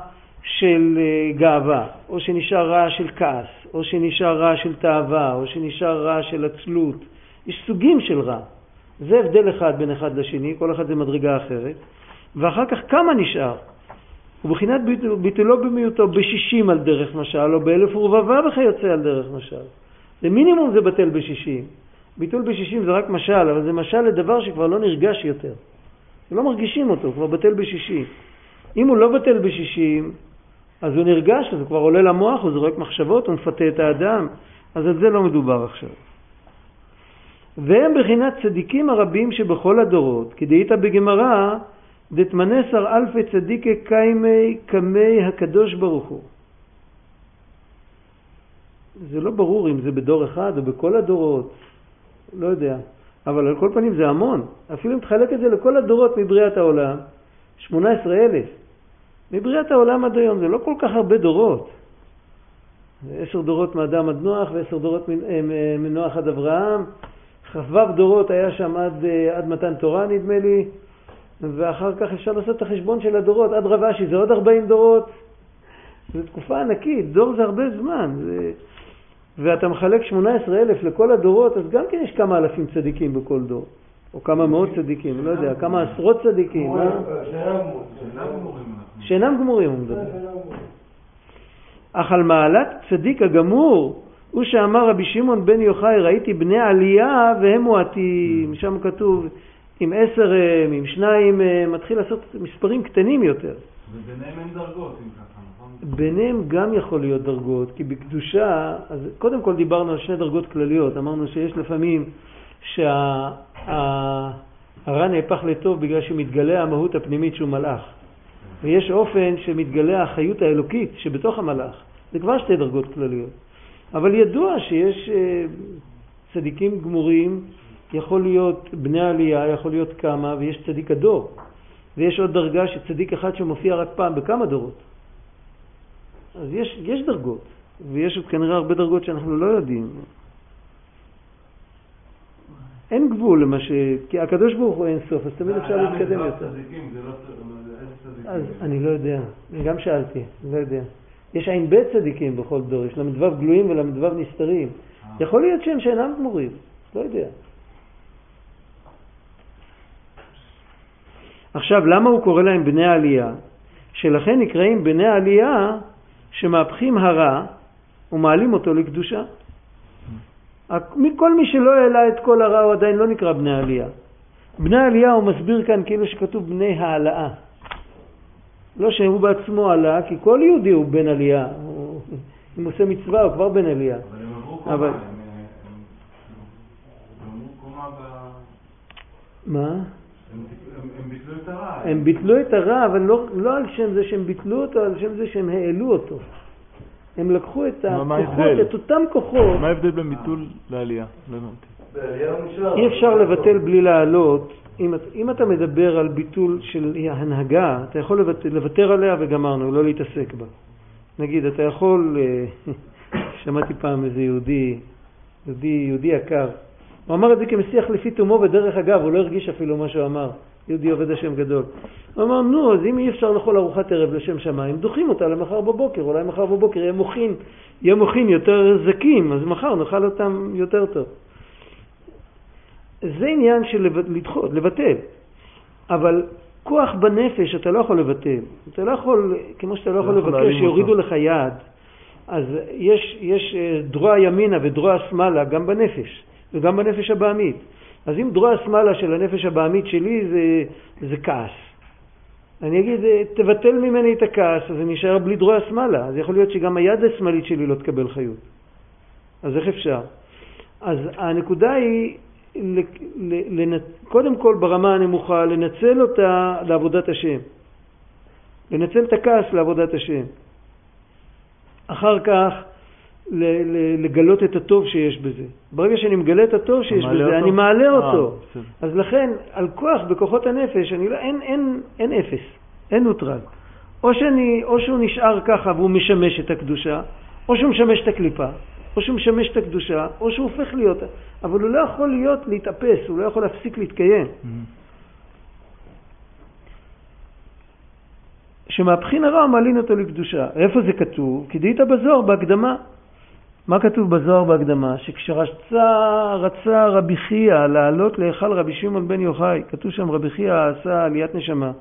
של אה, גאווה, או שנשאר רע של כעס, או שנשאר רע של תאווה, או שנשאר רע של עצלות, יש סוגים של רע. זה הבדל אחד בין אחד לשני, כל אחד זה מדרגה אחרת. ואחר כך כמה נשאר? ובחינת ביטולו במיעוטו בשישים על דרך משל, או באלף ורבבה וכיוצא על דרך משל. למינימום זה בטל בשישים. ביטול בשישים זה רק משל, אבל זה משל לדבר שכבר לא נרגש יותר. לא מרגישים אותו, כבר בטל בשישים. אם הוא לא בטל בשישים, אז הוא נרגש, אז הוא כבר עולה למוח, הוא זורק מחשבות, הוא מפתה את האדם, אז על זה לא מדובר עכשיו. והם בחינת צדיקים הרבים שבכל הדורות, כדאית בגמרא, דתמנסר אלפי צדיקי קיימי קמי הקדוש ברוך הוא. זה לא ברור אם זה בדור אחד או בכל הדורות, לא יודע. אבל על כל פנים זה המון. אפילו אם תחלק את זה לכל הדורות מבריאת העולם, 18 אלף. מבריאת העולם עד היום זה לא כל כך הרבה דורות. עשר דורות מאדם עד נוח ועשר דורות אה, מנוח עד אברהם. כ"ו דורות היה שם עד, אה, עד מתן תורה נדמה לי, ואחר כך אפשר לעשות את החשבון של הדורות, עד רב אשי זה עוד 40 דורות. זו תקופה ענקית, דור זה הרבה זמן. זה... ואתה מחלק 18 אלף לכל הדורות, אז גם כן יש כמה אלפים צדיקים בכל דור. או כמה מאות צדיקים, לא יודע, כמה עשרות צדיקים. אה? שאינם גמורים, הוא מדבר. אך על מעלת צדיק הגמור, הוא שאמר רבי שמעון בן יוחאי, ראיתי בני עלייה והם מועטים, שם כתוב עם עשר הם, עם שניים הם, מתחיל לעשות מספרים קטנים יותר. וביניהם אין דרגות, אם ככה? ביניהם גם יכול להיות דרגות, כי בקדושה, אז קודם כל דיברנו על שני דרגות כלליות, אמרנו שיש לפעמים שהרע נהפך לטוב בגלל שמתגלה המהות הפנימית שהוא מלאך. ויש אופן שמתגלה החיות האלוקית שבתוך המלאך. זה כבר שתי דרגות כלליות. אבל ידוע שיש אה, צדיקים גמורים, יכול להיות בני עלייה, יכול להיות כמה, ויש צדיק הדור. ויש עוד דרגה שצדיק אחד שמופיע רק פעם בכמה דורות. אז יש, יש דרגות, ויש עוד כנראה הרבה דרגות שאנחנו לא יודעים. אין גבול למה ש... כי הקדוש ברוך הוא אין סוף, אז תמיד אפשר להתקדם יותר. לא אז אני לא יודע, אני גם שאלתי, לא יודע. יש בית צדיקים בכל דור, יש ל"ו גלויים ול"ו נסתרים. אה. יכול להיות שהם שאינם גמורים, לא יודע. עכשיו, למה הוא קורא להם בני העלייה? שלכן נקראים בני העלייה שמהפכים הרע ומעלים אותו לקדושה. כל מי שלא העלה את כל הרע הוא עדיין לא נקרא בני העלייה. בני העלייה הוא מסביר כאן כאילו שכתוב בני העלאה. לא שהוא בעצמו עלה, כי כל יהודי הוא בן עלייה. הוא, אם הוא עושה מצווה הוא כבר בן עלייה. אבל הם עברו קומה, הם עברו קומה ב... מה? הם ביטלו את הרע. הם ביטלו את הרע, אבל לא, לא על שם זה שהם ביטלו אותו, על שם זה שהם העלו אותו. הם לקחו את הכוחות? את אותם כוחות, מה ההבדל בין ביטול לעלייה? לא הבנתי. אי אפשר לבטל בלי לעלות. אם, אם אתה מדבר על ביטול של הנהגה, אתה יכול לוותר, לוותר עליה וגמרנו, לא להתעסק בה. נגיד, אתה יכול, אה, שמעתי פעם איזה יהודי, יהודי, יהודי יקר, הוא אמר את זה כמשיח לפי תומו, ודרך אגב, הוא לא הרגיש אפילו מה שהוא אמר. יהודי עובד השם גדול. הוא אמר, נו, אז אם אי אפשר לאכול ארוחת ערב לשם שמיים, דוחים אותה למחר בבוקר. אולי מחר בבוקר יהיה מוכין, יהיה מוכין יותר זקים, אז מחר נאכל אותם יותר טוב. זה עניין של לדחות, לבטל. אבל כוח בנפש אתה לא יכול לבטל. אתה לא יכול, כמו שאתה לא יכול לבקש שיורידו. לך יד, אז יש, יש אה, דרוע ימינה ודרוע שמאלה גם בנפש, וגם בנפש הבעמית. אז אם דרוע שמאלה של הנפש הבעמית שלי זה, זה כעס. אני אגיד, אה, תבטל ממני את הכעס, אז אני אשאר בלי דרוע שמאלה. אז יכול להיות שגם היד השמאלית שלי לא תקבל חיות. אז איך אפשר? אז הנקודה היא, קודם כל ברמה הנמוכה, לנצל אותה לעבודת השם. לנצל את הכעס לעבודת השם. אחר כך לגלות את הטוב שיש בזה. ברגע שאני מגלה את הטוב שיש בזה, אותו? אני מעלה אה, אותו. בסדר. אז לכן, על כוח בכוחות הנפש, אני לא, אין, אין, אין אפס, אין נוטרל. או, שאני, או שהוא נשאר ככה והוא משמש את הקדושה, או שהוא משמש את הקליפה, או שהוא משמש את הקדושה, או שהוא הופך להיות, אבל הוא לא יכול להיות, להתאפס, הוא לא יכול להפסיק להתקיים. מהמם. שמהבחין הרע מעלין אותו לקדושה. איפה זה כתוב? כי דהית בזוהר בהקדמה. מה כתוב בזוהר בהקדמה? שכשרצה רצה רבי חייא לעלות להיכל רבי שמעון בן יוחאי, כתוב שם רבי חייא עשה עליית נשמה.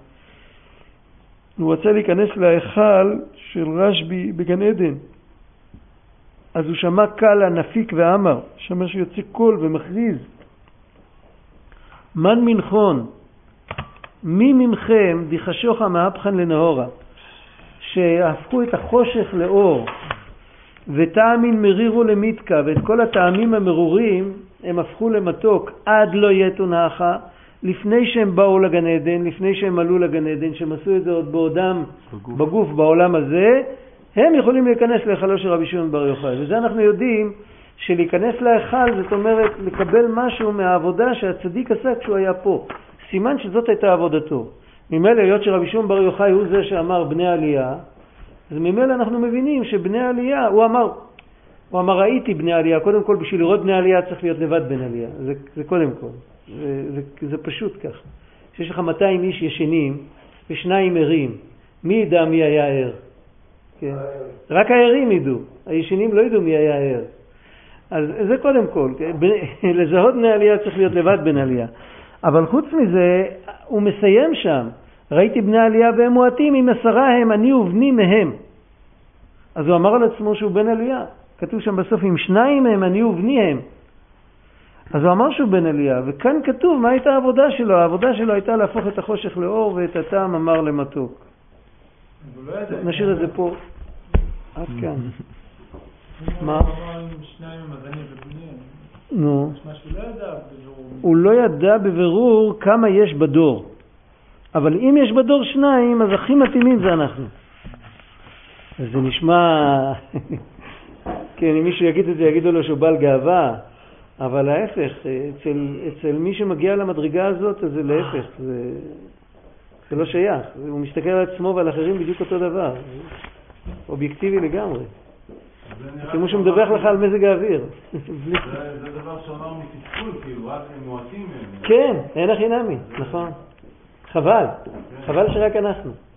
הוא רצה להיכנס להיכל של רשב"י בגן עדן. אז הוא שמע קלה, נפיק ואמר, שמע שיוצא קול ומכריז. מן מנחון, מי ממכם דיחשוכה מהפכן לנהורה, שהפכו את החושך לאור, וטעמין מרירו למיתקה, ואת כל הטעמים המרורים הם הפכו למתוק, עד לא יתו נחה, לפני שהם באו לגן עדן, לפני שהם עלו לגן עדן, שהם עשו את זה עוד בעודם בגוף. בגוף בעולם הזה, הם יכולים להיכנס להיכלו של רבי שמעון בר יוחאי. וזה אנחנו יודעים שלהיכנס להיכל זאת אומרת לקבל משהו מהעבודה שהצדיק עשה כשהוא היה פה. סימן שזאת הייתה עבודתו. ממילא היות שרבי שמעון בר יוחאי הוא זה שאמר בני עלייה, אז ממילא אנחנו מבינים שבני עלייה, הוא אמר, הוא אמר ראיתי בני עלייה, קודם כל בשביל לראות בני עלייה צריך להיות לבד בן עלייה, זה, זה קודם כל, זה, זה, זה פשוט כך. כשיש לך 200 איש ישנים ושניים ערים, מי ידע מי היה ער? כן. רק הערים ידעו, הישנים לא ידעו מי היה ער. אז זה קודם כל, כן? לזהות בני עלייה צריך להיות לבד בן עלייה. אבל חוץ מזה, הוא מסיים שם, ראיתי בני עלייה והם מועטים, אם עשרה הם, אני ובני מהם. אז הוא אמר על עצמו שהוא בן עלייה. כתוב שם בסוף, אם שניים הם, אני ובני הם. אז הוא אמר שהוא בן עלייה, וכאן כתוב מה הייתה העבודה שלו. העבודה שלו הייתה להפוך את החושך לאור ואת הטעם אמר למתוק. לא. נשאיר את זה פה. עד כאן. מה? נו. לא. הוא לא ידע בבירור כמה יש בדור. אבל אם יש בדור שניים, אז הכי מתאימים זה אנחנו. אז זה נשמע... כן, אם מישהו יגיד את זה, יגידו לו שהוא בעל גאווה, אבל ההפך, אצל, אצל מי שמגיע למדרגה הזאת, אז זה להפך, זה, זה לא שייך. הוא מסתכל על עצמו ועל אחרים בדיוק אותו דבר. אובייקטיבי לגמרי. כמו שהוא מדווח לך על מזג האוויר. זה דבר שאמר מתסכול, כאילו, רק הם מועטים מהם. כן, אין הכי נמי, נכון. חבל, חבל שרק אנחנו.